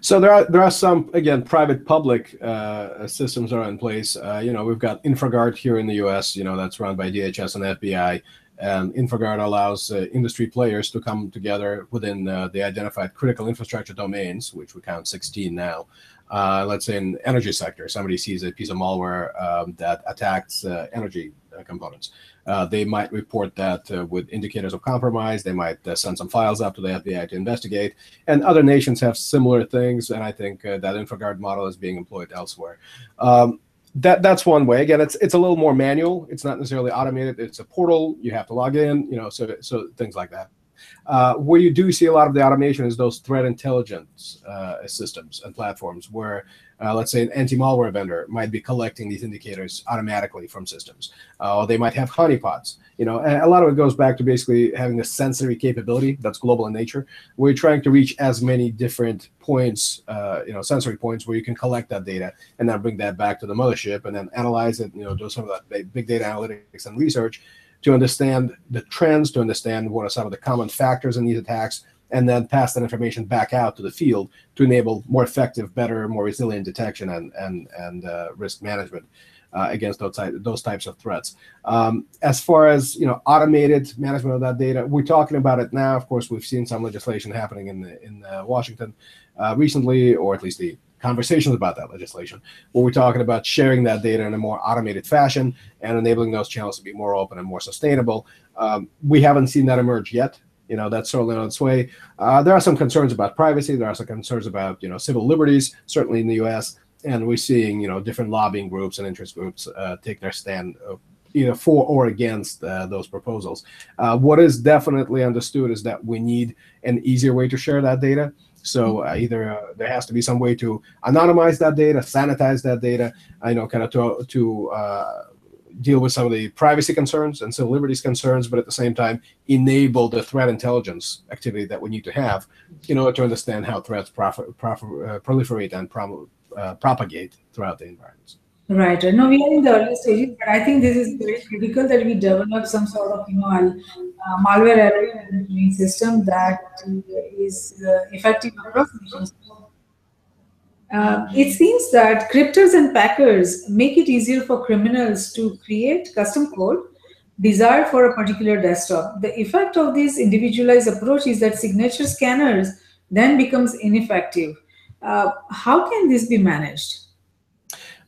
So there are there are some again private public uh, systems are in place. Uh, you know we've got InfraGard here in the U.S. You know that's run by DHS and FBI. And InfraGard allows uh, industry players to come together within uh, the identified critical infrastructure domains, which we count 16 now. Uh, let's say in energy sector, somebody sees a piece of malware um, that attacks uh, energy uh, components. uh, they might report that with indicators of compromise. They might send some files up to the FBI to investigate. And other nations have similar things. And I think that InfraGard model is being employed elsewhere. Um, that that's one way. Again, it's it's a little more manual. It's not necessarily automated. It's a portal. You have to log in. You know, so so things like that. Uh, where you do see a lot of the automation is those threat intelligence uh, systems and platforms where uh, let's say an anti-malware vendor might be collecting these indicators automatically from systems uh, or they might have honeypots you know a lot of it goes back to basically having a sensory capability that's global in nature. We're trying to reach as many different points uh, you know sensory points where you can collect that data and then bring that back to the mothership and then analyze it you know do some of that big data analytics and research to understand the trends, to understand what are some of the common factors in these attacks, and then pass that information back out to the field to enable more effective, better, more resilient detection and and and uh, risk management uh, against those those types of threats. Um, as far as you know, automated management of that data, we're talking about it now. Of course, we've seen some legislation happening in the, in uh, Washington uh, recently, or at least the conversations about that legislation, where we're talking about sharing that data in a more automated fashion and enabling those channels to be more open and more sustainable. Um, we haven't seen that emerge yet. You know, that's certainly on its way. Uh, there are some concerns about privacy. There are some concerns about, you know, civil liberties, certainly in the U.S. And we're seeing, you know, different lobbying groups and interest groups uh, take their stand uh, either for or against uh, those proposals. Uh, what is definitely understood is that we need an easier way to share that data. So uh, either uh, there has to be some way to anonymize that data, sanitize that data, I know, kind of to to uh, deal with some of the privacy concerns and civil liberties concerns, but at the same time enable the threat intelligence activity that we need to have in order to understand how threats prof- prof- uh, proliferate and prom- uh, propagate throughout the environment. Right. No, we are in the early stages, but I think this is very critical that we develop some sort of, you know, uh, malware area system that is uh, effective across nations. Uh, it seems that cryptors and packers make it easier for criminals to create custom code desired for a particular desktop. The effect of this individualized approach is that signature scanners then becomes ineffective. Uh, how can this be managed?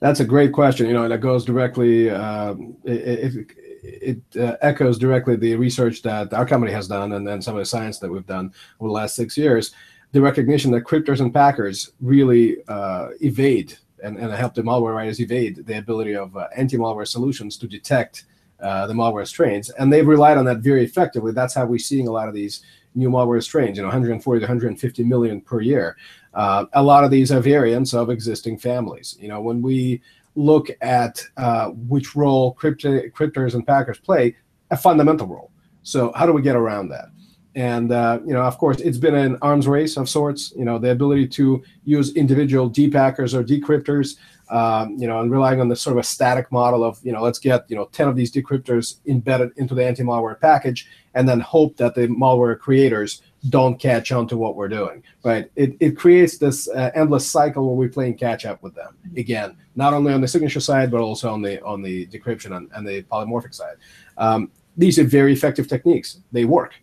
That's a great question. You know, that goes directly. Um, it, it, it uh, echoes directly the research that our company has done, and then some of the science that we've done over the last six years. The recognition that cryptors and packers really uh, evade and, and help the malware writers evade the ability of uh, anti-malware solutions to detect uh, the malware strains, and they've relied on that very effectively. That's how we're seeing a lot of these new malware strains. You know, 140 to 150 million per year. Uh, a lot of these are variants of existing families. You know, when we look at uh, which role crypto- and packers play, a fundamental role. So how do we get around that? And uh, you know, of course, it's been an arms race of sorts. You know, the ability to use individual depackers or decryptors. Um, you know, and relying on the sort of a static model of you know, let's get you know ten of these decryptors embedded into the anti-malware package, and then hope that the malware creators don't catch on to what we're doing, right? It, it creates this uh, endless cycle where we're playing catch up with them again, not only on the signature side, but also on the on the decryption and, and the polymorphic side. Um, these are very effective techniques. They work,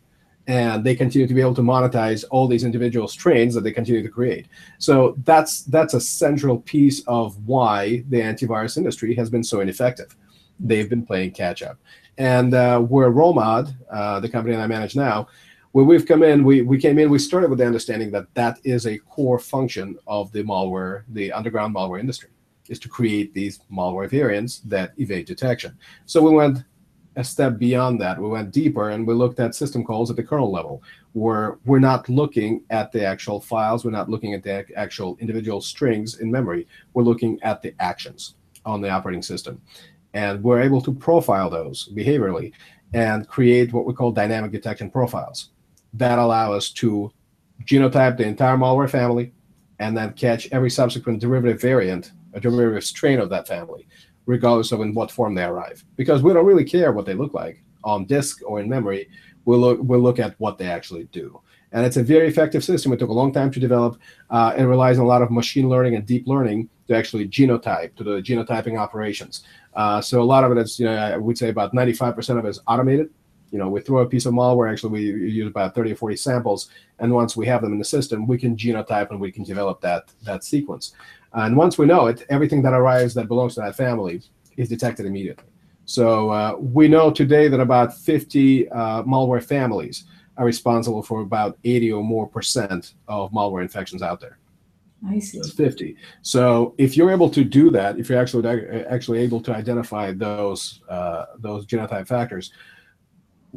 and they continue to be able to monetize all these individual strains that they continue to create. So that's that's a central piece of why the antivirus industry has been so ineffective. They've been playing catch up, and uh, where Romad, uh, the company that I manage now when we've come in, we, we came in, we started with the understanding that that is a core function of the malware, the underground malware industry, is to create these malware variants that evade detection. So we went a step beyond that. We went deeper and we looked at system calls at the kernel level, where we're not looking at the actual files, we're not looking at the actual individual strings in memory, we're looking at the actions on the operating system. And we're able to profile those behaviorally and create what we call dynamic detection profiles that allow us to genotype the entire malware family and then catch every subsequent derivative variant, a derivative strain of that family, regardless of in what form they arrive. Because we don't really care what they look like on disk or in memory. We'll look, we'll look at what they actually do. And it's a very effective system. It took a long time to develop. Uh, it relies on a lot of machine learning and deep learning to actually genotype, to the genotyping operations. Uh, so a lot of it is, you know, I would say about 95% of it is automated you know, we throw a piece of malware, actually we use about 30 or 40 samples, and once we have them in the system, we can genotype and we can develop that, that sequence. And once we know it, everything that arrives that belongs to that family is detected immediately. So uh, we know today that about 50 uh, malware families are responsible for about 80 or more percent of malware infections out there. I see. That's 50. So if you're able to do that, if you're actually actually able to identify those uh, those genotype factors,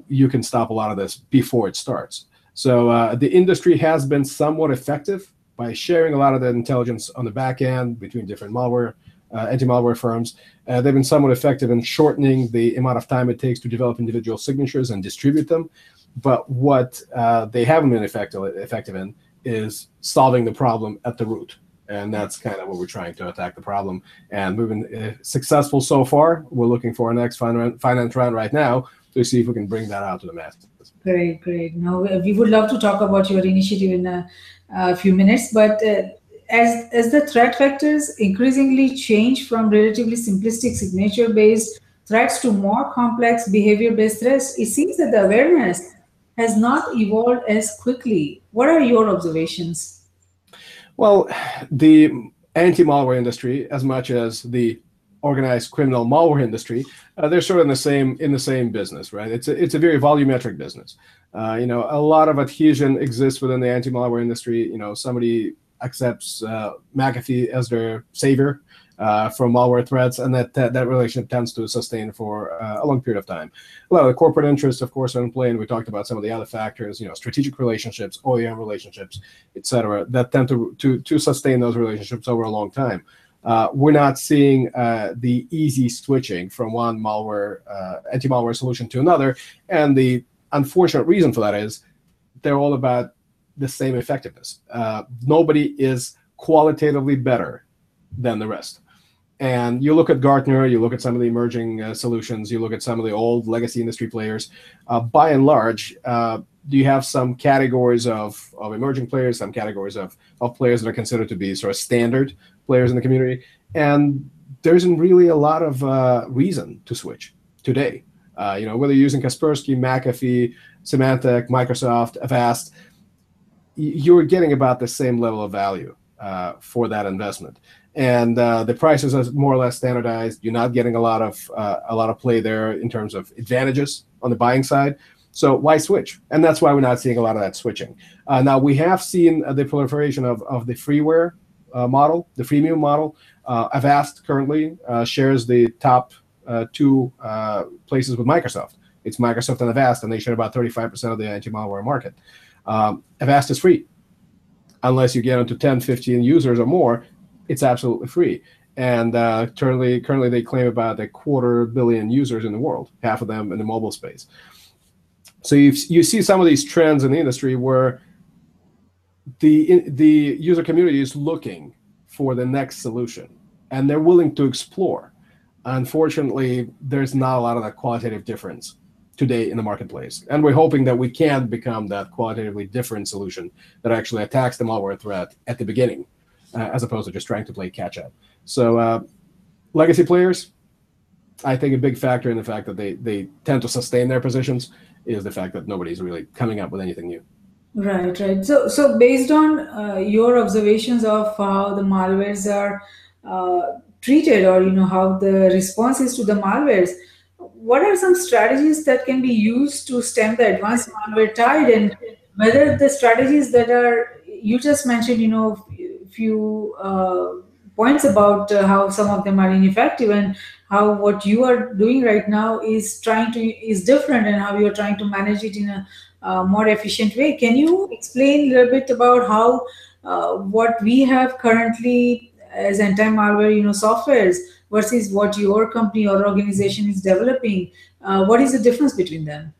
you can stop a lot of this before it starts. So uh, the industry has been somewhat effective by sharing a lot of the intelligence on the back end between different malware uh, anti-malware firms. Uh, they've been somewhat effective in shortening the amount of time it takes to develop individual signatures and distribute them. But what uh, they haven't been effective, effective in is solving the problem at the root. And that's kind of what we're trying to attack the problem. And we've been uh, successful so far. We're looking for our next finance round right now to see if we can bring that out to the masses. Great, great. Now, we would love to talk about your initiative in a, a few minutes, but uh, as, as the threat vectors increasingly change from relatively simplistic signature-based threats to more complex behavior-based threats, it seems that the awareness has not evolved as quickly. What are your observations? Well, the anti-malware industry, as much as the organized criminal malware industry, uh, they're sort of in the same in the same business, right? It's a, it's a very volumetric business. Uh, you know, a lot of adhesion exists within the anti-malware industry. You know, somebody accepts uh, McAfee as their savior uh, from malware threats, and that, that, that relationship tends to sustain for uh, a long period of time. A lot of the corporate interests, of course, are in play, and we talked about some of the other factors, you know, strategic relationships, OEM relationships, et cetera, that tend to, to, to sustain those relationships over a long time. Uh, we're not seeing uh, the easy switching from one malware uh, anti-malware solution to another, and the unfortunate reason for that is they're all about the same effectiveness. Uh, nobody is qualitatively better than the rest. And you look at Gartner, you look at some of the emerging uh, solutions, you look at some of the old legacy industry players. Uh, by and large, uh, you have some categories of, of emerging players, some categories of, of players that are considered to be sort of standard players in the community. And there isn't really a lot of uh, reason to switch today. Uh, you know, whether you're using Kaspersky, McAfee, Symantec, Microsoft, Avast, you're getting about the same level of value uh, for that investment. And uh, the prices are more or less standardized. You're not getting a lot of uh, a lot of play there in terms of advantages on the buying side. So why switch? And that's why we're not seeing a lot of that switching. Uh, now we have seen the proliferation of, of the freeware model, the freemium model. Uh, Avast currently shares the top two places with Microsoft. It's Microsoft and Avast, and they share about 35% of the anti-malware market. Um, Avast is free. Unless you get into 10, 15 users or more, it's absolutely free. And uh, currently, currently they claim about a quarter billion users in the world, half of them in the mobile space. So you you see some of these trends in the industry where the the user community is looking for the next solution, and they're willing to explore. Unfortunately, there's not a lot of that qualitative difference today in the marketplace. And we're hoping that we can become that qualitatively different solution that actually attacks the malware threat at the beginning, uh, as opposed to just trying to play catch up. So, uh, legacy players, I think a big factor in the fact that they, they tend to sustain their positions is the fact that nobody's really coming up with anything new. Right, right. So, so based on uh, your observations of how the malwares are uh, treated, or you know how the response is to the malwares, what are some strategies that can be used to stem the advanced malware tide and whether the strategies that are you just mentioned you know few uh, points about uh, how some of them are ineffective and how what you are doing right now is trying to is different and how you're trying to manage it in a uh, more efficient way. Can you explain a little bit about how uh, what we have currently as anti-malware you know softwares versus what your company or organization is developing? Uh, what is the difference between them?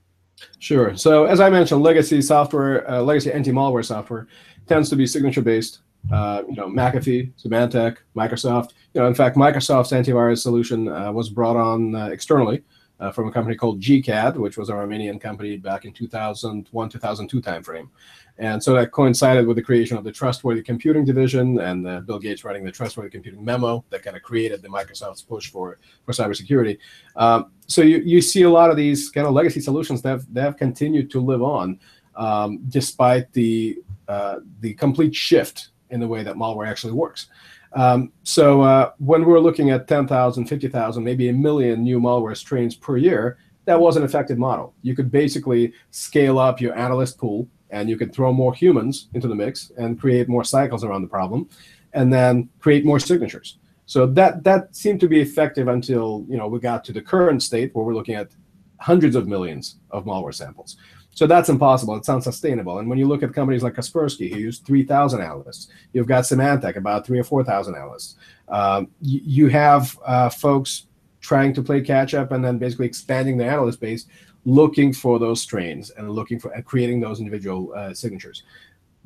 Sure. So as i mentioned legacy software uh, legacy anti-malware software tends to be signature based uh, you know mcafee symantec microsoft. You know in fact microsoft's antivirus solution uh, was brought on externally uh, from a company called GeCAD, which was a Romanian company back in 2001, 2002 timeframe. And so that coincided with the creation of the Trustworthy Computing Division and uh, Bill Gates writing the Trustworthy Computing memo that kind of created the Microsoft's push for, for cybersecurity. Um, so you, you see a lot of these kind of legacy solutions that have, that have continued to live on um, despite the, uh, the complete shift in the way that malware actually works. Um, so uh, when we're looking at 10,000, 50,000, maybe a million new malware strains per year, that was an effective model. You could basically scale up your analyst pool and you could throw more humans into the mix and create more cycles around the problem and then create more signatures. So that that seemed to be effective until you know we got to the current state where we're looking at hundreds of millions of malware samples. So that's impossible. It's unsustainable. And when you look at companies like Kaspersky, who use 3,000 analysts, you've got Symantec, about three or 4,000 analysts. Um, you, you, have uh, folks trying to play catch up and then basically expanding their analyst base, looking for those strains and looking for and creating those individual uh, signatures.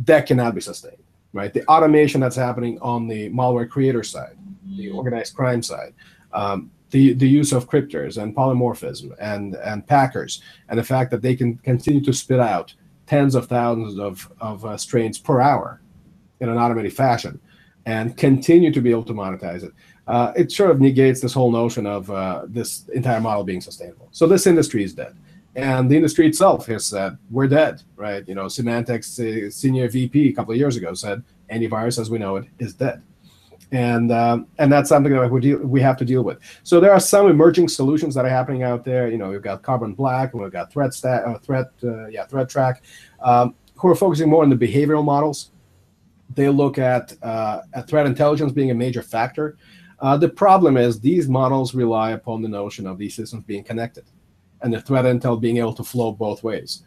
That cannot be sustained, right? The automation that's happening on the malware creator side, the organized crime side, um, the, the use of cryptors and polymorphism and, and packers, and the fact that they can continue to spit out tens of thousands of, of uh, strains per hour in an automated fashion and continue to be able to monetize it. Uh, it sort of negates this whole notion of uh, this entire model being sustainable. So this industry is dead. And the industry itself has said, we're dead, right? You know, Symantec's uh, senior VP a couple of years ago said, antivirus as we know it is dead and um, and that's something that we deal, we have to deal with. So there are some emerging solutions that are happening out there. You know, we've got Carbon Black, and we've got Threat Stat, uh, Threat, uh, yeah, Threat Track, um, who are focusing more on the behavioral models. They look at uh, at threat intelligence being a major factor. Uh, the problem is these models rely upon the notion of these systems being connected, and the threat intel being able to flow both ways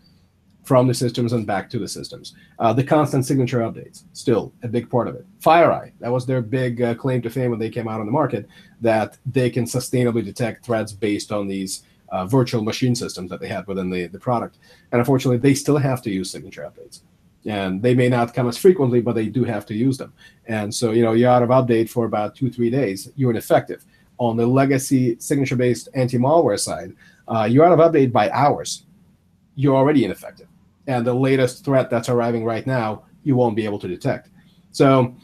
from the systems and back to the systems. Uh, the constant signature updates, still a big part of it. FireEye, that was their big uh, claim to fame when they came out on the market, that they can sustainably detect threats based on these uh, virtual machine systems that they had within the, the product. And unfortunately, they still have to use signature updates. And they may not come as frequently, but they do have to use them. And so, you know, you're out of update for about two, three days, you're ineffective. On the legacy signature based anti malware side, uh, you're out of update by hours. You're already ineffective and the latest threat that's arriving right now, you won't be able to detect. So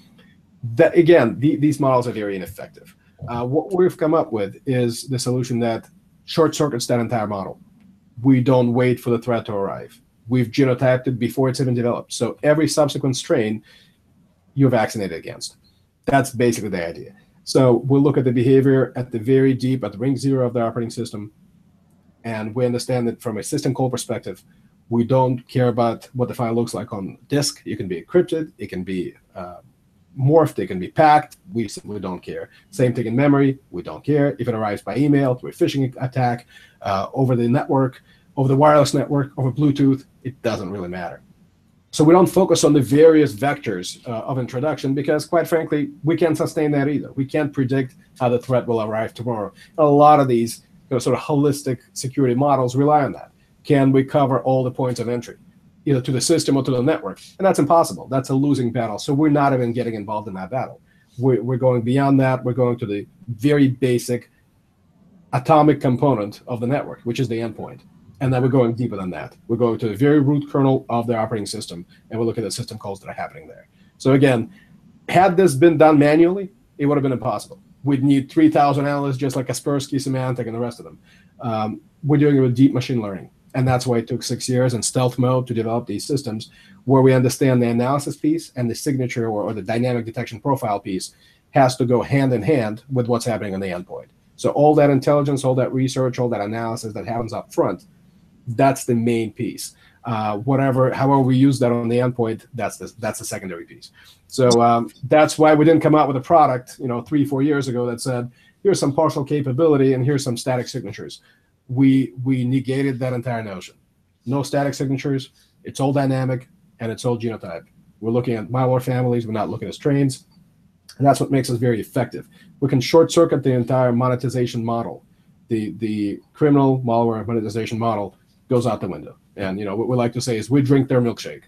that again, the, these models are very ineffective. Uh, what we've come up with is the solution that short circuits that entire model. We don't wait for the threat to arrive. We've genotyped it before it's even developed. So every subsequent strain, you're vaccinated against. That's basically the idea. So we'll look at the behavior at the very deep, at the ring zero of the operating system, and we understand that from a system call perspective, we don't care about what the file looks like on disk. It can be encrypted. It can be uh, morphed. It can be packed. We simply don't care. Same thing in memory. We don't care if it arrives by email through a phishing attack, uh, over the network, over the wireless network, over Bluetooth. It doesn't really matter. So we don't focus on the various vectors uh, of introduction because, quite frankly, we can't sustain that either. We can't predict how the threat will arrive tomorrow. A lot of these you know, sort of holistic security models rely on that can we cover all the points of entry, either to the system or to the network? And that's impossible. That's a losing battle. So we're not even getting involved in that battle. We're, we're going beyond that. We're going to the very basic atomic component of the network, which is the endpoint. And then we're going deeper than that. We're going to the very root kernel of the operating system, and we'll look at the system calls that are happening there. So again, had this been done manually, it would have been impossible. We'd need 3,000 analysts just like Kaspersky, Symantec, and the rest of them. Um, we're doing it with deep machine learning. And that's why it took six years in stealth mode to develop these systems where we understand the analysis piece and the signature or, or the dynamic detection profile piece has to go hand in hand with what's happening on the endpoint. So all that intelligence, all that research, all that analysis that happens up front, that's the main piece. Uh, whatever, however we use that on the endpoint, that's the that's the secondary piece. So um, that's why we didn't come out with a product, you know, three four years ago that said here's some partial capability and here's some static signatures we we negated that entire notion. No static signatures. It's all dynamic and it's all genotype. We're looking at malware families. We're not looking at strains, and that's what makes us very effective. We can short circuit the entire monetization model. The the criminal malware monetization model goes out the window. And you know what we like to say is we drink their milkshake.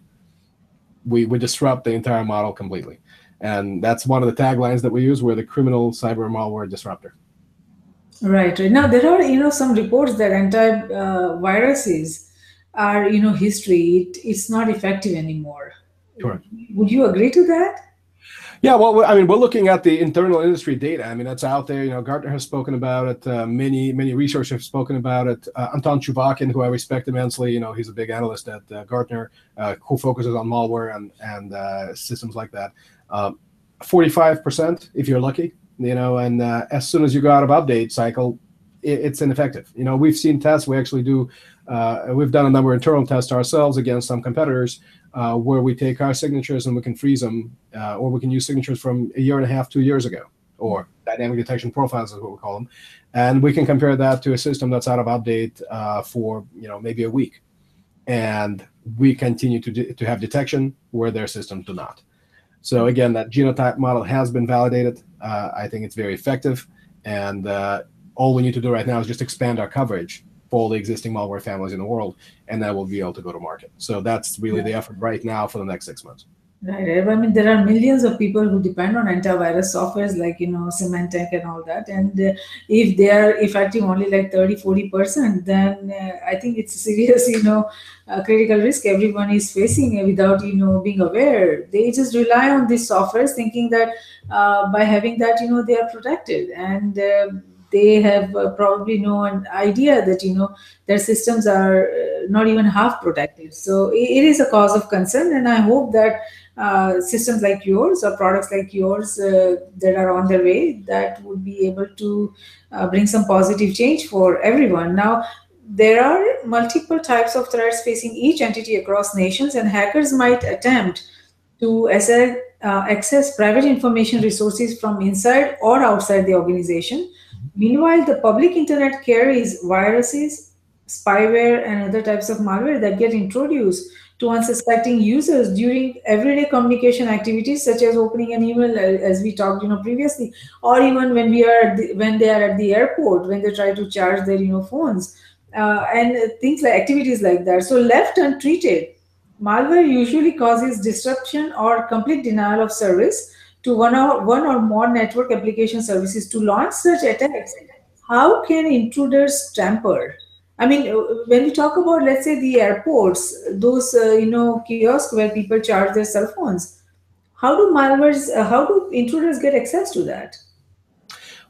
We we disrupt the entire model completely. And that's one of the taglines that we use. We're the criminal cyber malware disruptor. Right, right. Now there are you know some reports that antiviruses uh, are you know history. It, it's not effective anymore. Correct. Would you agree to that? Yeah, well, I mean, we're looking at the internal industry data. I mean, that's out there. You know, Gartner has spoken about it. Uh, many, many researchers have spoken about it. Uh, Anton Chuvakin, who I respect immensely, you know, he's a big analyst at uh, Gartner, uh, who focuses on malware and and uh, systems like that. Um, 45% if you're lucky, you know, and uh, as soon as you go out of update cycle, it, it's ineffective. You know, we've seen tests, we actually do, uh, we've done a number of internal tests ourselves against some competitors uh, where we take our signatures and we can freeze them, uh, or we can use signatures from a year and a half, two years ago, or dynamic detection profiles is what we call them. And we can compare that to a system that's out of update uh, for, you know, maybe a week. And we continue to, de- to have detection where their systems do not. So again, that genotype model has been validated. Uh, I think it's very effective, and uh, all we need to do right now is just expand our coverage for all the existing malware families in the world, and then we'll be able to go to market. So that's really the effort right now for the next six months. Right. I mean, there are millions of people who depend on antivirus softwares like, you know, Symantec and all that. And uh, if they are effective only like 30, 40%, then uh, I think it's a serious, [laughs] you know, uh, critical risk everyone is facing without, you know, being aware. They just rely on these softwares thinking that uh, by having that, you know, they are protected. And uh, they have uh, probably no idea that you know their systems are uh, not even half protected so it, it is a cause of concern and i hope that uh, systems like yours or products like yours uh, that are on their way that would be able to uh, bring some positive change for everyone. Now, there are multiple types of threats facing each entity across nations, and hackers might attempt to access, uh, access private information resources from inside or outside the organization. Meanwhile, the public internet carries viruses, spyware, and other types of malware that get introduced to unsuspecting users during everyday communication activities such as opening an email uh, as we talked you know previously or even when we are the, when they are at the airport when they try to charge their you know phones uh, and things like activities like that. So left untreated malware usually causes disruption or complete denial of service to one or one or more network application services to launch such attacks. How can intruders tamper I mean, uh, when we talk about, let's say, the airports, those uh, you know kiosks where people charge their cell phones, how do malwares, uh, how do intruders get access to that?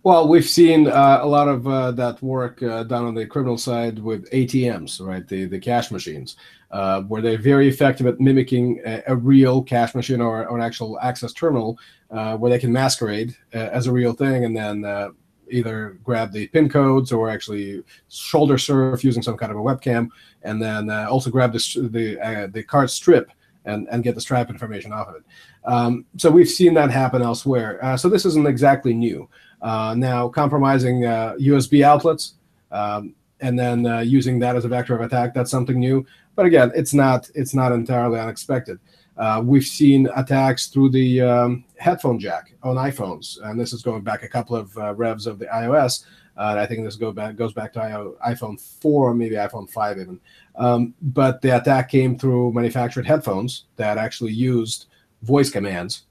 Well, we've seen uh, a lot of uh, that work uh, done on the criminal side with ATMs, right? The the cash machines, where they're very effective at mimicking a, a real cash machine or, or, an actual access terminal, where they can masquerade as a real thing and then either grab the pin codes or actually shoulder surf using some kind of a webcam, and then uh, also grab the the uh, the card strip and and get the strap information off of it. Um, so we've seen that happen elsewhere. Uh, so this isn't exactly new. Uh, now compromising USB uh, outlets. Um, and then uh, using that as a vector of attack that's something new but again it's not it's not entirely unexpected uh, we've seen attacks through the um, headphone jack on iPhones, and this is going back a couple of uh, revs of the iOS. Uh, I think this go back, goes back to iPhone 4 or maybe iPhone 5 even. Um, but the attack came through manufactured headphones that actually used voice commands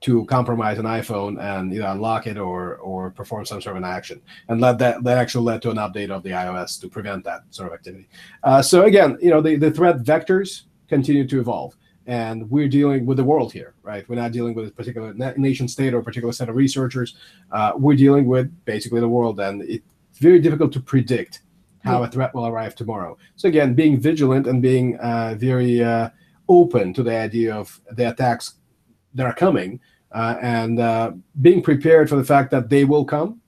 to compromise an iPhone and either unlock it or or perform some sort of an action. And that that that actually led to an update of the iOS to prevent that sort of activity. Uh, so again, you know, the, the threat vectors continue to evolve and we're dealing with the world here, right? We're not dealing with a particular nation state or a particular set of researchers. Uh, we're dealing with basically the world, and it's very difficult to predict how yeah. a threat will arrive tomorrow. So again, being vigilant and being uh, very uh, open to the idea of the attacks that are coming, uh, and uh, being prepared for the fact that they will come,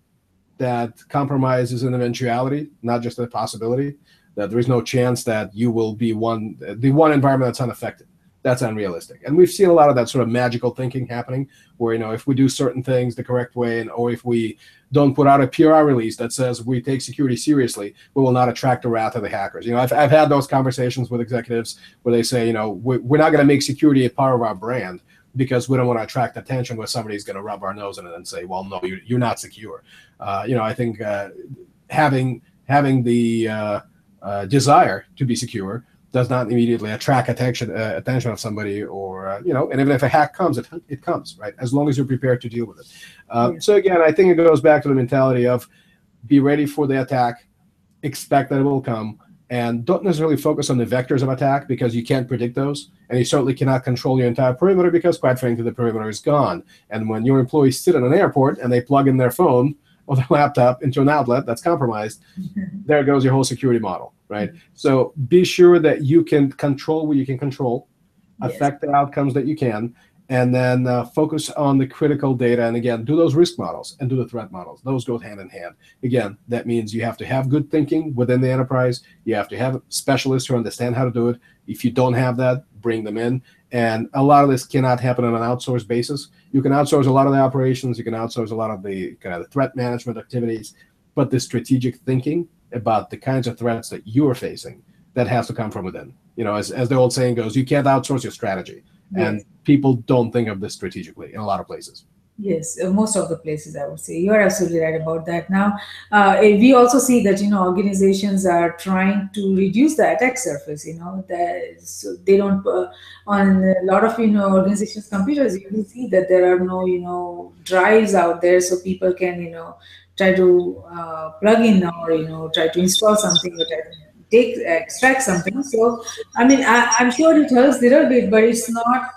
that compromise is an eventuality, not just a possibility. That there is no chance that you will be one the one environment that's unaffected that's unrealistic. And we've seen a lot of that sort of magical thinking happening where, you know, if we do certain things the correct way and or if we don't put out a PR release that says we take security seriously, we will not attract the wrath of the hackers. You know, I've, I've had those conversations with executives where they say, you know, we, we're not going to make security a part of our brand because we don't want to attract attention where somebody's going to rub our nose in it and say, well, no, you're, you're not secure. Uh, you know, I think uh, having having the uh, uh desire to be secure does not immediately attract attention uh, attention of somebody or uh, you know and even if a hack comes it, it comes right? As long as you're prepared to deal with it. Uh, yeah. so again i think it goes back to the mentality of be ready for the attack expect that it will come and don't necessarily focus on the vectors of attack because you can't predict those and you certainly cannot control your entire perimeter because quite frankly the perimeter is gone. And when your employees sit in an airport and they plug in their phone or their laptop into an outlet that's compromised [laughs] there goes your whole security model right? So be sure that you can control what you can control, affect the outcomes that you can, and then uh, focus on the critical data. And again, do those risk models and do the threat models. Those go hand in hand. Again, that means you have to have good thinking within the enterprise. You have to have specialists who understand how to do it. If you don't have that, bring them in. And a lot of this cannot happen on an outsourced basis. You can outsource a lot of the operations. You can outsource a lot of the kind of the threat management activities, but the strategic thinking about the kinds of threats that you are facing that has to come from within. You know, as, as the old saying goes, you can't outsource your strategy. Yes. And people don't think of this strategically in a lot of places. Yes, uh, most of the places I would say you're absolutely right about that. Now, uh, eh, we also see that you know organizations are trying to reduce the attack surface. You know, that so they don't uh, on a lot of you know organizations' computers. You can see that there are no you know drives out there, so people can you know try to uh, plug in or you know try to install something that take extract something. So I mean I, am sure it helps a little bit, but it's not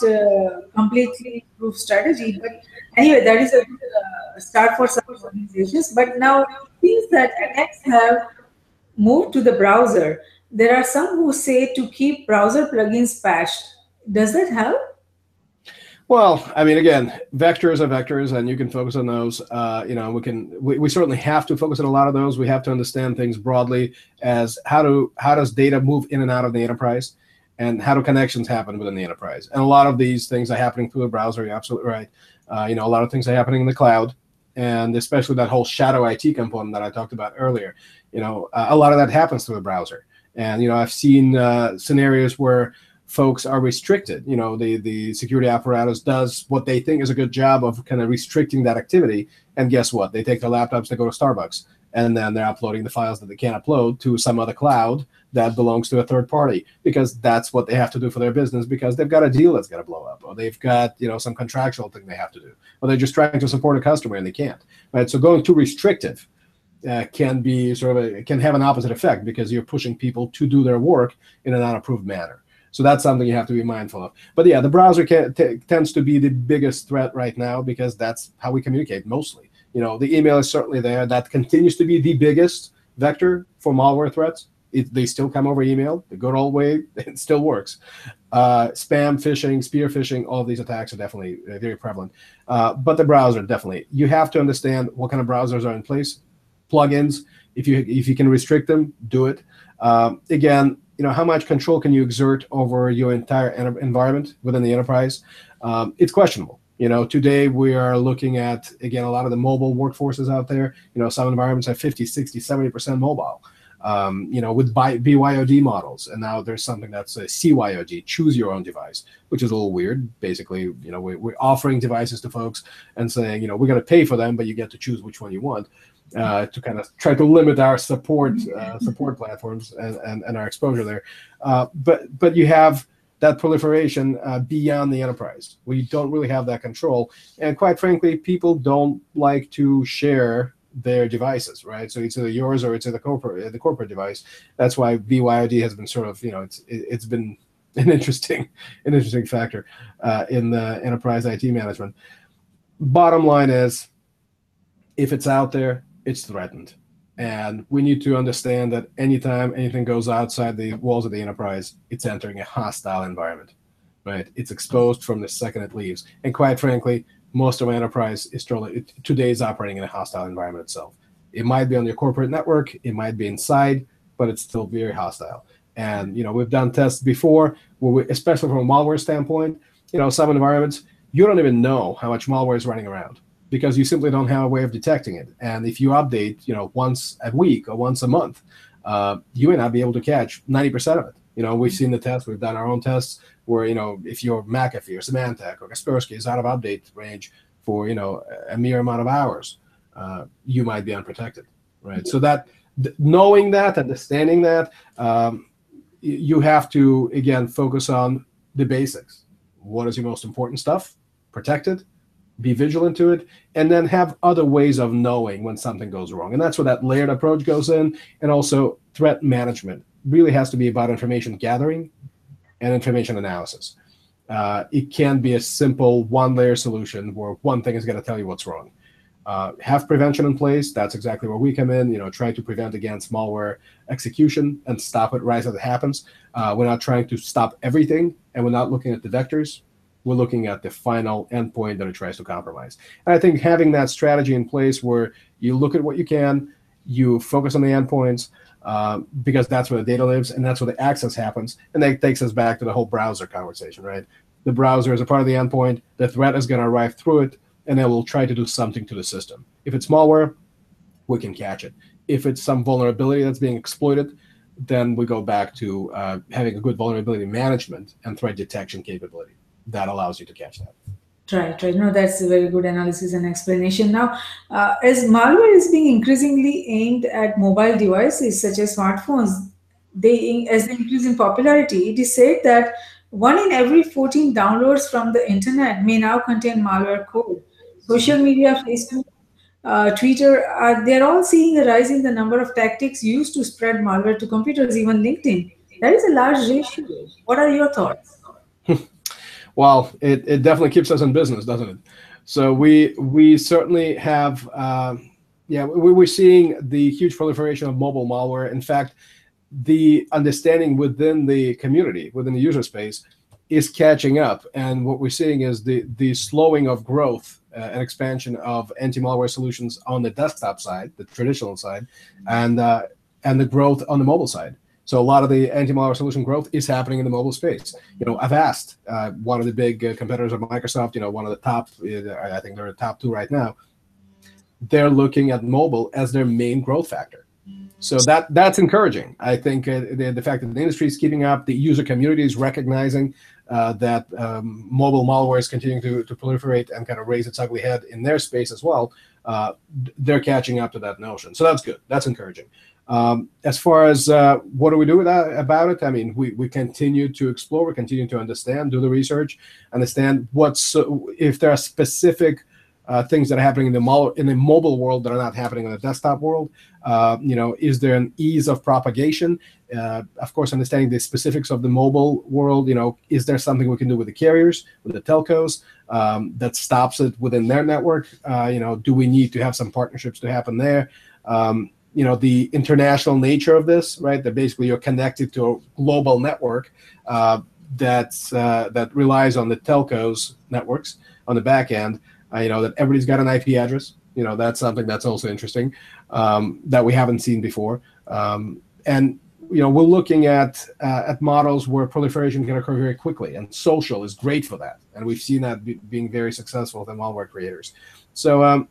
completely proof strategy. But anyway, that is a uh, start for some organizations. But now things that attacks have moved to the browser. There are some who say to keep browser plugins patched. Does that help? Well, I mean, again, vectors are vectors, and you can focus on those. Uh, you know, we can we, we certainly have to focus on a lot of those. We have to understand things broadly as how do how does data move in and out of the enterprise, and how do connections happen within the enterprise. And a lot of these things are happening through the browser. You're absolutely right. Uh, you know, a lot of things are happening in the cloud, and especially that whole shadow IT component that I talked about earlier. You know, uh, a lot of that happens through the browser. And you know, I've seen uh, scenarios where folks are restricted. You know, the the security apparatus does what they think is a good job of kind of restricting that activity. And guess what? They take their laptops, they go to Starbucks, and then they're uploading the files that they can't upload to some other cloud that belongs to a third party because that's what they have to do for their business because they've got a deal that's going to blow up or they've got you know some contractual thing they have to do or they're just trying to support a customer and they can't right so going too restrictive uh, can be sort of a, can have an opposite effect because you're pushing people to do their work in an unapproved manner so that's something you have to be mindful of. But yeah, the browser can, t- tends to be the biggest threat right now because that's how we communicate mostly. You know, the email is certainly there. That continues to be the biggest vector for malware threats. It, they still come over email the good old way. [laughs] It still works. Uh, spam phishing, spear phishing, all these attacks are definitely uh, very prevalent. Uh, but the browser definitely. You have to understand what kind of browsers are in place. Plugins, if you if you can restrict them, do it. Um, again, you know how much control can you exert over your entire environment within the enterprise um, it's questionable you know today we are looking at again a lot of the mobile workforces out there you know some environments have 50 60 70% mobile um, you know with BYOD models and now there's something that's a CYOD choose your own device which is a little weird basically you know we're, we're offering devices to folks and saying you know we're going to pay for them but you get to choose which one you want uh, to kind of try to limit our support uh, support platforms and, and, and, our exposure there. Uh, but but you have that proliferation uh, beyond the enterprise. We don't really have that control, and quite frankly, people don't like to share their devices, right? So it's either yours or it's the corporate the corporate device. That's why BYOD has been sort of you know it's it's been [laughs] an interesting an interesting factor uh, in the enterprise IT management. Bottom line is, if it's out there, it's threatened. And we need to understand that anytime anything goes outside the walls of the enterprise, it's entering a hostile environment, right? It's exposed from the second it leaves. And quite frankly, most of our enterprise is totally, today is operating in a hostile environment itself. It might be on your corporate network, it might be inside, but it's still very hostile. And you know, we've done tests before, we, especially from a malware standpoint. You know, some environments you don't even know how much malware is running around because you simply don't have a way of detecting it. And if you update, you know, once a week or once a month, uh, you may not be able to catch 90% of it. You know, we've seen the tests, we've done our own tests where, you know, if your McAfee or Symantec or Kaspersky is out of update range for, you know, a mere amount of hours, uh, you might be unprotected, right? So that th- knowing that, understanding that, um, you have to, again, focus on the basics. What is your most important stuff? Protected, be vigilant to it, and then have other ways of knowing when something goes wrong. And that's where that layered approach goes in. And also, threat management really has to be about information gathering and information analysis. Uh, it can be a simple one layer solution where one thing is going to tell you what's wrong. Uh, have prevention in place. That's exactly where we come in. You know, try to prevent against malware execution and stop it right as it happens. Uh, we're not trying to stop everything, and we're not looking at the vectors We're looking at the final endpoint that it tries to compromise. And I think having that strategy in place where you look at what you can, you focus on the endpoints, um, because that's where the data lives and that's where the access happens. And that takes us back to the whole browser conversation, right? The browser is a part of the endpoint. The threat is going to arrive through it, and it will try to do something to the system. If it's malware, we can catch it. If it's some vulnerability that's being exploited, then we go back to uh, having a good vulnerability management and threat detection capability that allows you to catch that. Right, right. No, that's a very good analysis and explanation. Now, uh, as malware is being increasingly aimed at mobile devices such as smartphones, they as they increase in popularity, it is said that one in every 14 downloads from the internet may now contain malware code. Social media, Facebook, uh, Twitter, uh, they're all seeing a rise in the number of tactics used to spread malware to computers, even LinkedIn. That is a large ratio. What are your thoughts? Well, it, it definitely keeps us in business, doesn't it? So we we certainly have, uh, yeah, we, we're seeing the huge proliferation of mobile malware. In fact, the understanding within the community, within the user space, is catching up. And what we're seeing is the the slowing of growth uh, and expansion of anti-malware solutions on the desktop side, the traditional side, and uh, and the growth on the mobile side. So a lot of the anti-malware solution growth is happening in the mobile space. You know, Avast, uh, one of the big uh, competitors of Microsoft, you know, one of the top, uh, I think they're the top two right now. They're looking at mobile as their main growth factor. So that that's encouraging. I think uh, the, the fact that the industry is keeping up, the user community is recognizing uh, that um, mobile malware is continuing to, to proliferate and kind of raise its ugly head in their space as well. Uh, they're catching up to that notion. So that's good. That's encouraging. Um, as far as uh, what do we do that, about it? I mean, we, we continue to explore, we continue to understand, do the research, understand what's if there are specific uh, things that are happening in the mo- in the mobile world that are not happening in the desktop world. Uh, you know, is there an ease of propagation? Uh, of course, understanding the specifics of the mobile world. You know, is there something we can do with the carriers, with the telcos, um, that stops it within their network? Uh, you know, do we need to have some partnerships to happen there? Um, you know, the international nature of this, right? That basically you're connected to a global network uh, that's uh, that relies on the telcos networks on the back end. Uh, you know that everybody's got an IP address. You know that's something that's also interesting um, that we haven't seen before. Um, and you know we're looking at uh, at models where proliferation can occur very quickly, and social is great for that. And we've seen that be, being very successful with malware creators. So um,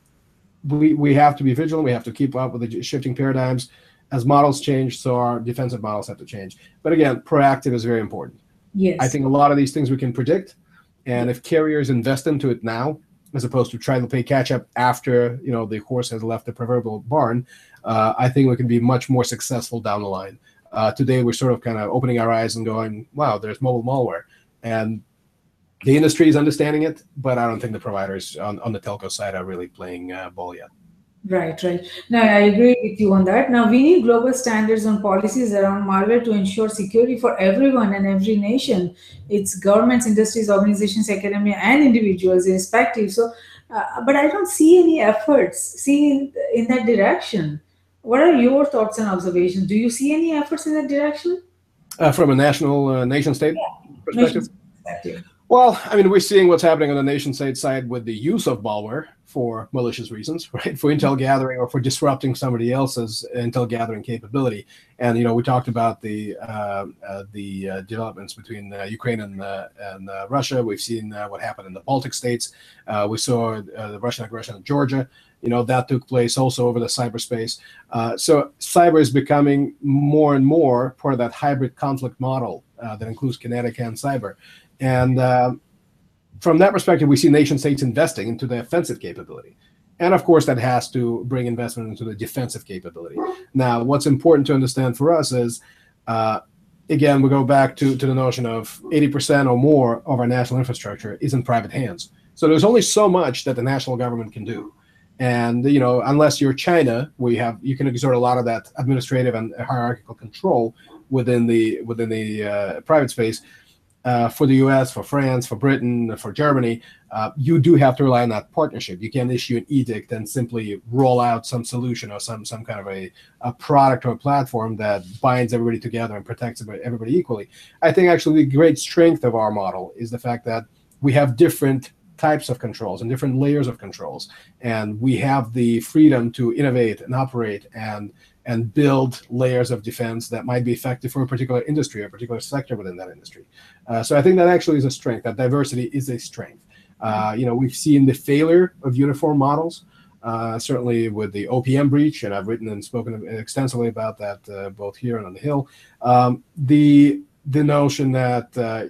we we have to be vigilant. We have to keep up with the shifting paradigms. As models change, so our defensive models have to change. But again, proactive is very important. Yes. I think a lot of these things we can predict, and if carriers invest into it now, as opposed to trying to play catch up after you know the horse has left the proverbial barn. Uh, I think we can be much more successful down the line. Uh, today, we're sort of kind of opening our eyes and going, "Wow, there's mobile malware," and the industry is understanding it, but I don't think the providers on, on the telco side are really playing uh, ball yet. Right, right. Now, I agree with you on that. Now, we need global standards on policies around malware to ensure security for everyone and every nation. It's governments, industries, organizations, academia, and individuals, irrespective. So, uh, but I don't see any efforts see in, in that direction. What are your thoughts and observations? Do you see any efforts in that direction? Uh, from a national uh, nation state yeah. perspective? Nation perspective. Well, I mean, we're seeing what's happening on the nation state side with the use of malware for malicious reasons, [laughs] right? For intel gathering or for disrupting somebody else's intel gathering capability. And you know, we talked about the uh, uh, the uh, developments between uh, Ukraine and uh, and uh, Russia. We've seen what happened in the Baltic states. we saw the Russian aggression in Georgia. You know, that took place also over the cyberspace. so cyber is becoming more and more part of that hybrid conflict model that includes kinetic and cyber. And uh, from that perspective, we see nation states investing into the offensive capability. And of course, that has to bring investment into the defensive capability. Now, what's important to understand for us is, uh, again, we go back to, to the notion of 80% or more of our national infrastructure is in private hands. So there's only so much that the national government can do. And you know, unless you're China, we have you can exert a lot of that administrative and hierarchical control within the within the uh, private space uh, for the US, for France, for Britain, for Germany, uh, you do have to rely on that partnership. You can't issue an edict and simply roll out some solution or some some kind of a, a product or a platform that binds everybody together and protects everybody equally. I think actually the great strength of our model is the fact that we have different types of controls and different layers of controls, and we have the freedom to innovate and operate and and build layers of defense that might be effective for a particular industry or a particular sector within that industry. Uh, so I think that actually is a strength. That diversity is a strength. Uh, you know, we've seen the failure of uniform models. Uh, certainly with the OPM breach, and I've written and spoken extensively about that uh, both here and on the Hill. Um, the the notion that uh,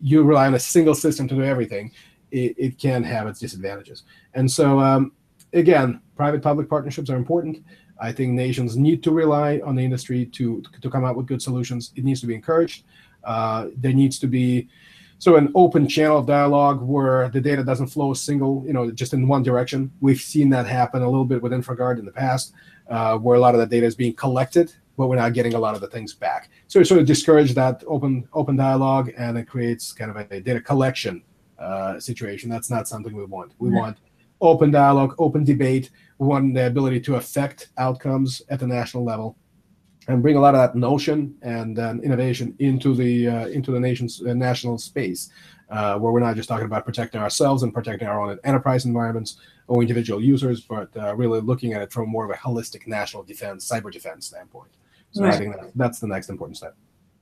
you rely on a single system to do everything, it, it can have its disadvantages. And so, um, again, private-public partnerships are important. I think nations need to rely on the industry to to come up with good solutions. It needs to be encouraged. Uh, there needs to be so an open channel of dialogue where the data doesn't flow single, you know, just in one direction. We've seen that happen a little bit with InfraGard in the past, uh, where a lot of the data is being collected, but we're not getting a lot of the things back. So it sort of discourage that open open dialogue, and it creates kind of a data collection uh, situation. That's not something we want. We yeah. want open dialogue, open debate. We want the ability to affect outcomes at the national level and bring a lot of that notion and um, innovation into the uh, into the nation's uh, national space, uh, where we're not just talking about protecting ourselves and protecting our own enterprise environments or individual users, but uh, really looking at it from more of a holistic national defense, cyber defense standpoint. So right. I think that, that's the next important step.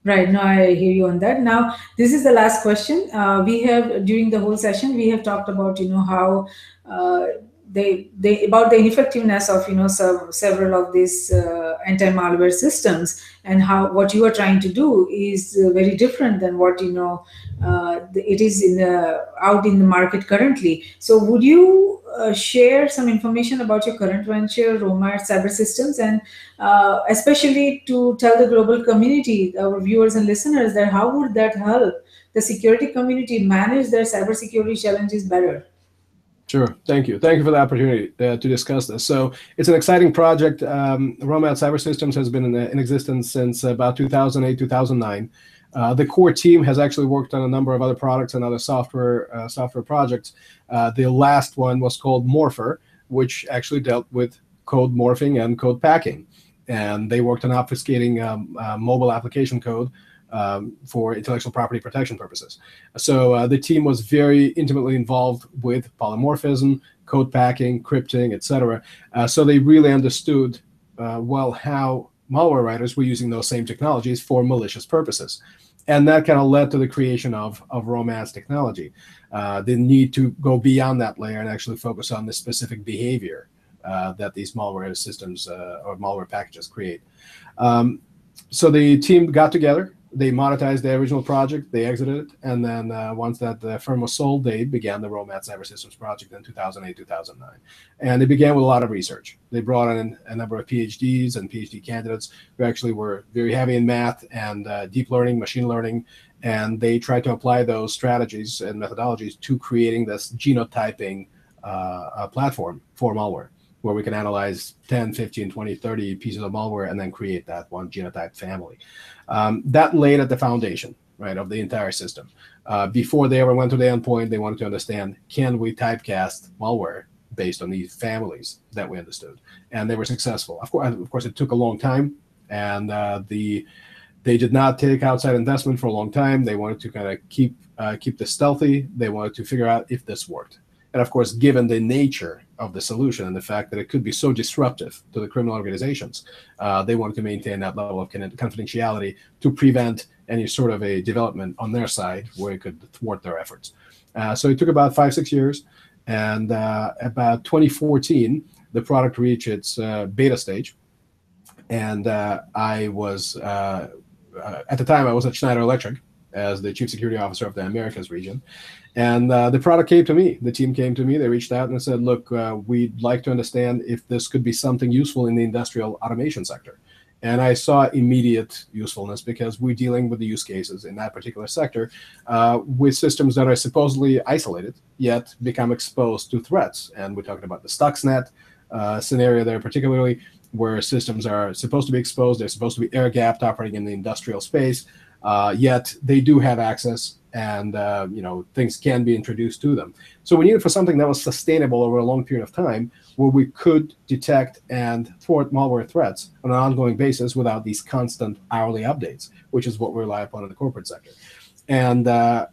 Right. Now I hear you on that. Now this is the last question. Uh, we have during the whole session we have talked about you know how uh, they they about the ineffectiveness of you know some, several of these uh, anti-malware systems and how what you are trying to do is uh, very different than what you know uh, it is in the, out in the market currently. So would you uh, share some information about your current venture Romad cyber systems and uh, especially to tell the global community our viewers and listeners that how would that help the security community manage their cybersecurity challenges better Sure. Thank you. Thank you for the opportunity uh, to discuss this. So it's an exciting project. Um, Romad Cyber Systems has been in, in existence since about 2008, 2009. Uh, the core team has actually worked on a number of other products and other software uh, software projects. Uh, the last one was called Morpher, which actually dealt with code morphing and code packing. And they worked on obfuscating um, uh, mobile application code um, for intellectual property protection purposes. So uh, the team was very intimately involved with polymorphism, code packing, crypting, etc. Uh, so they really understood uh, well how malware writers were using those same technologies for malicious purposes. And that kind of led to the creation of, of Romad's technology. Uh, the need to go beyond that layer and actually focus on the specific behavior uh, that these malware systems uh, or malware packages create. Um, so the team got together they monetized the original project, they exited it, and then uh, once that the firm was sold, they began the Romad Cyber Systems project in 2008, 2009. And they began with a lot of research. They brought in a number of PhDs and PhD candidates who actually were very heavy in math and uh, deep learning, machine learning, and they tried to apply those strategies and methodologies to creating this genotyping uh, platform for malware where we can analyze 10, 15, 20, 30 pieces of malware and then create that one genotype family. Um, that laid at the foundation, right, of the entire system. Uh, before they ever went to the endpoint, they wanted to understand, can we typecast malware based on these families that we understood? And they were successful. Of course, of course, it took a long time, and uh, the they did not take outside investment for a long time. They wanted to kind of keep uh, keep this stealthy. They wanted to figure out if this worked. And of course, given the nature of the solution and the fact that it could be so disruptive to the criminal organizations, uh, they wanted to maintain that level of confidentiality to prevent any sort of a development on their side where it could thwart their efforts. Uh, so it took about five, six years. And uh, about 2014, the product reached its uh, beta stage. And uh, I was, uh, at the time, I was at Schneider Electric as the chief security officer of the Americas region. And uh, the product came to me. The team came to me. They reached out and said, "Look, uh, we'd like to understand if this could be something useful in the industrial automation sector." And I saw immediate usefulness because we're dealing with the use cases in that particular sector uh, with systems that are supposedly isolated yet become exposed to threats. And we're talking about the Stuxnet uh, scenario there, particularly where systems are supposed to be exposed. They're supposed to be air gapped, operating in the industrial space, uh, yet they do have access and uh, you know things can be introduced to them. So we needed for something that was sustainable over a long period of time, where we could detect and thwart malware threats on an ongoing basis without these constant hourly updates, which is what we rely upon in the corporate sector. And uh,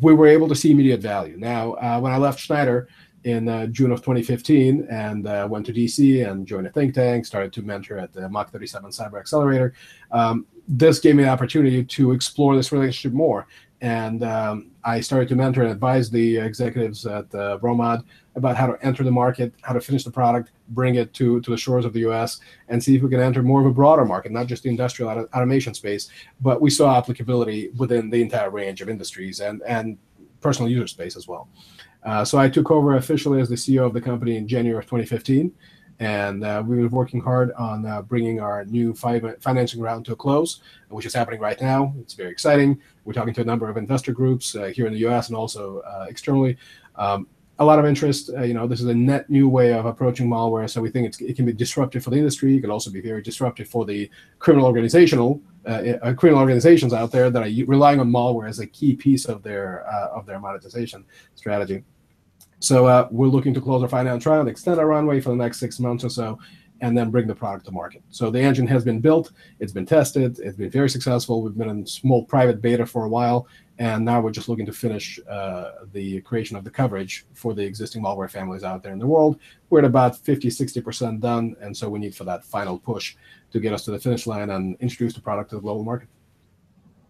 we were able to see immediate value. Now, uh, when I left Schneider in uh, June of 2015 and uh, went to DC and joined a think tank, started to mentor at the Mach 37 Cyber Accelerator, um, this gave me the opportunity to explore this relationship more. And um, I started to mentor and advise the executives at uh, Romad about how to enter the market, how to finish the product, bring it to, to the shores of the US, and see if we can enter more of a broader market, not just the industrial auto- automation space, but we saw applicability within the entire range of industries and, and personal user space as well. Uh, so I took over officially as the CEO of the company in January of 2015 and uh, we've been working hard on uh, bringing our new financing round to a close, which is happening right now. It's very exciting. We're talking to a number of investor groups uh, here in the U.S. and also uh, externally. Um, a lot of interest. Uh, you know, this is a net new way of approaching malware, so we think it can be disruptive for the industry. It can also be very disruptive for the criminal organizational uh, criminal organizations out there that are relying on malware as a key piece of their of their monetization strategy. So uh, we're looking to close our finance round, extend our runway for the next six months or so, and then bring the product to market. So the engine has been built, it's been tested, it's been very successful. We've been in small private beta for a while, and now we're just looking to finish uh, the creation of the coverage for the existing malware families out there in the world. We're at about 50, 60% done, and so we need for that final push to get us to the finish line and introduce the product to the global market.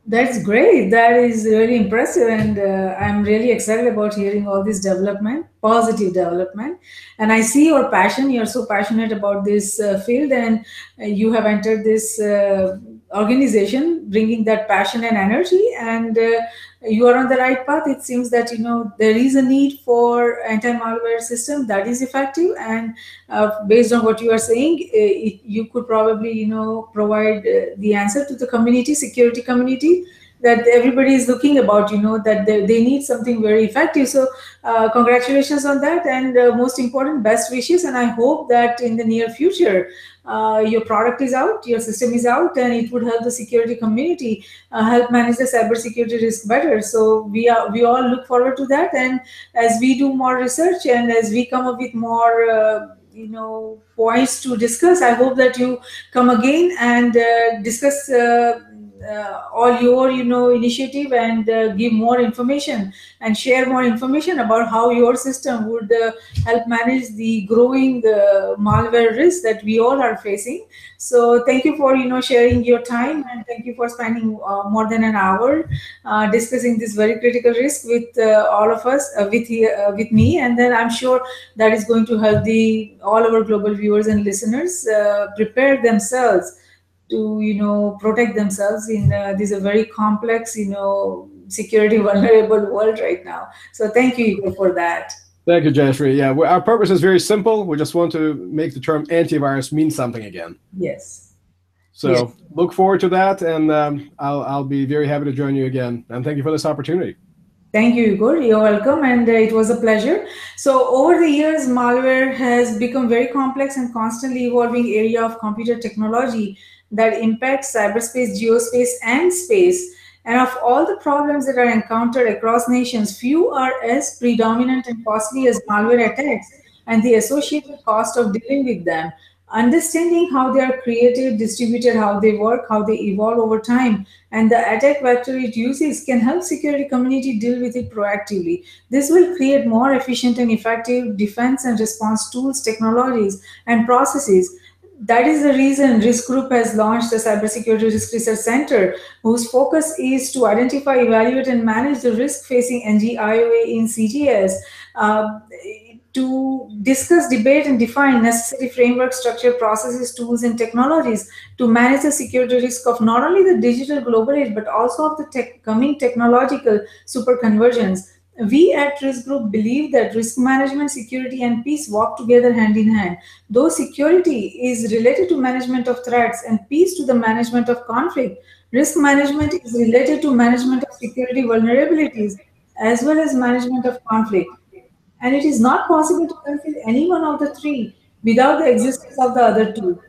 That's great. That is really impressive, and uh, I'm really excited about hearing all this development, positive development. And I see your passion. You're so passionate about this uh, field, and uh, you have entered this uh, organization, bringing that passion and energy. And uh, you are on the right path. It seems that you know there is a need for anti-malware system that is effective, and uh, based on what you are saying, uh, it, you could probably you know provide uh, the answer to the community, security community that everybody is looking about you know that they, they need something very effective so uh, congratulations on that and uh, most important best wishes and i hope that in the near future uh, your product is out, your system is out, and it would help the security community uh, help manage the cybersecurity risk better. So we are we all look forward to that. And as we do more research and as we come up with more uh, you know points to discuss, I hope that you come again and uh, discuss uh, all your you know initiative and uh, give more information and share more information about how your system would uh, help manage the growing uh, malware risk that we all are facing. So thank you for you know sharing your time and thank you for spending uh, more than an hour uh, discussing this very critical risk with all of us with with me. And then i'm sure that is going to help the all our global viewers and listeners prepare themselves to you know protect themselves in uh, this a very complex you know security [laughs] vulnerable world right now so thank you Igor, for that thank you Jayashree. yeah our purpose is very simple we just want to make the term antivirus mean something again yes so yes. look forward to that and um, I'll, I'll be very happy to join you again and thank you for this opportunity Thank you, Igor. You're welcome, and uh, it was a pleasure. So, over the years, malware has become very complex and constantly evolving area of computer technology that impacts cyberspace, geospace, and space. And of all the problems that are encountered across nations, few are as predominant and costly as malware attacks and the associated cost of dealing with them. Understanding how they are created, distributed, how they work, how they evolve over time, and the attack vector it uses can help security community deal with it proactively. This will create more efficient and effective defense and response tools, technologies, and processes that is the reason Risk Group has launched the Cybersecurity Risk Research Center, whose focus is to identify, evaluate, and manage the risk facing NG-IOA in CGS. Uh, to discuss, debate, and define necessary framework, structure, processes, tools, and technologies to manage the security risk of not only the digital global age, but also of the tech, coming technological superconvergence. We at Risk Group believe that risk management, security, and peace walk together hand in hand. Though security is related to management of threats and peace to the management of conflict, risk management is related to management of security vulnerabilities as well as management of conflict. And it is not possible to fulfill any one of the three without the existence of the other two.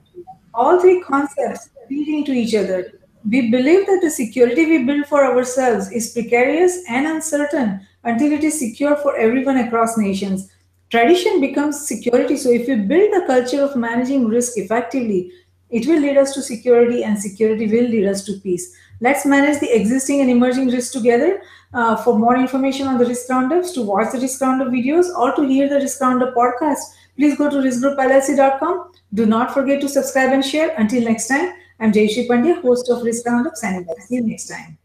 All three concepts feed into each other. We believe that the security we build for ourselves is precarious and uncertain until it is secure for everyone across nations. Tradition becomes security. So, if we build a culture of managing risk effectively, it will lead us to security, and security will lead us to peace. Let's manage the existing and emerging risks together. Uh, for more information on the risk roundups, to watch the risk roundup videos, or to hear the risk roundup podcast, please go to riskgroupllc.com. Do not forget to subscribe and share. Until next time, I'm Jayashree Pandya, host of Risk Roundup, signing off. See you next time.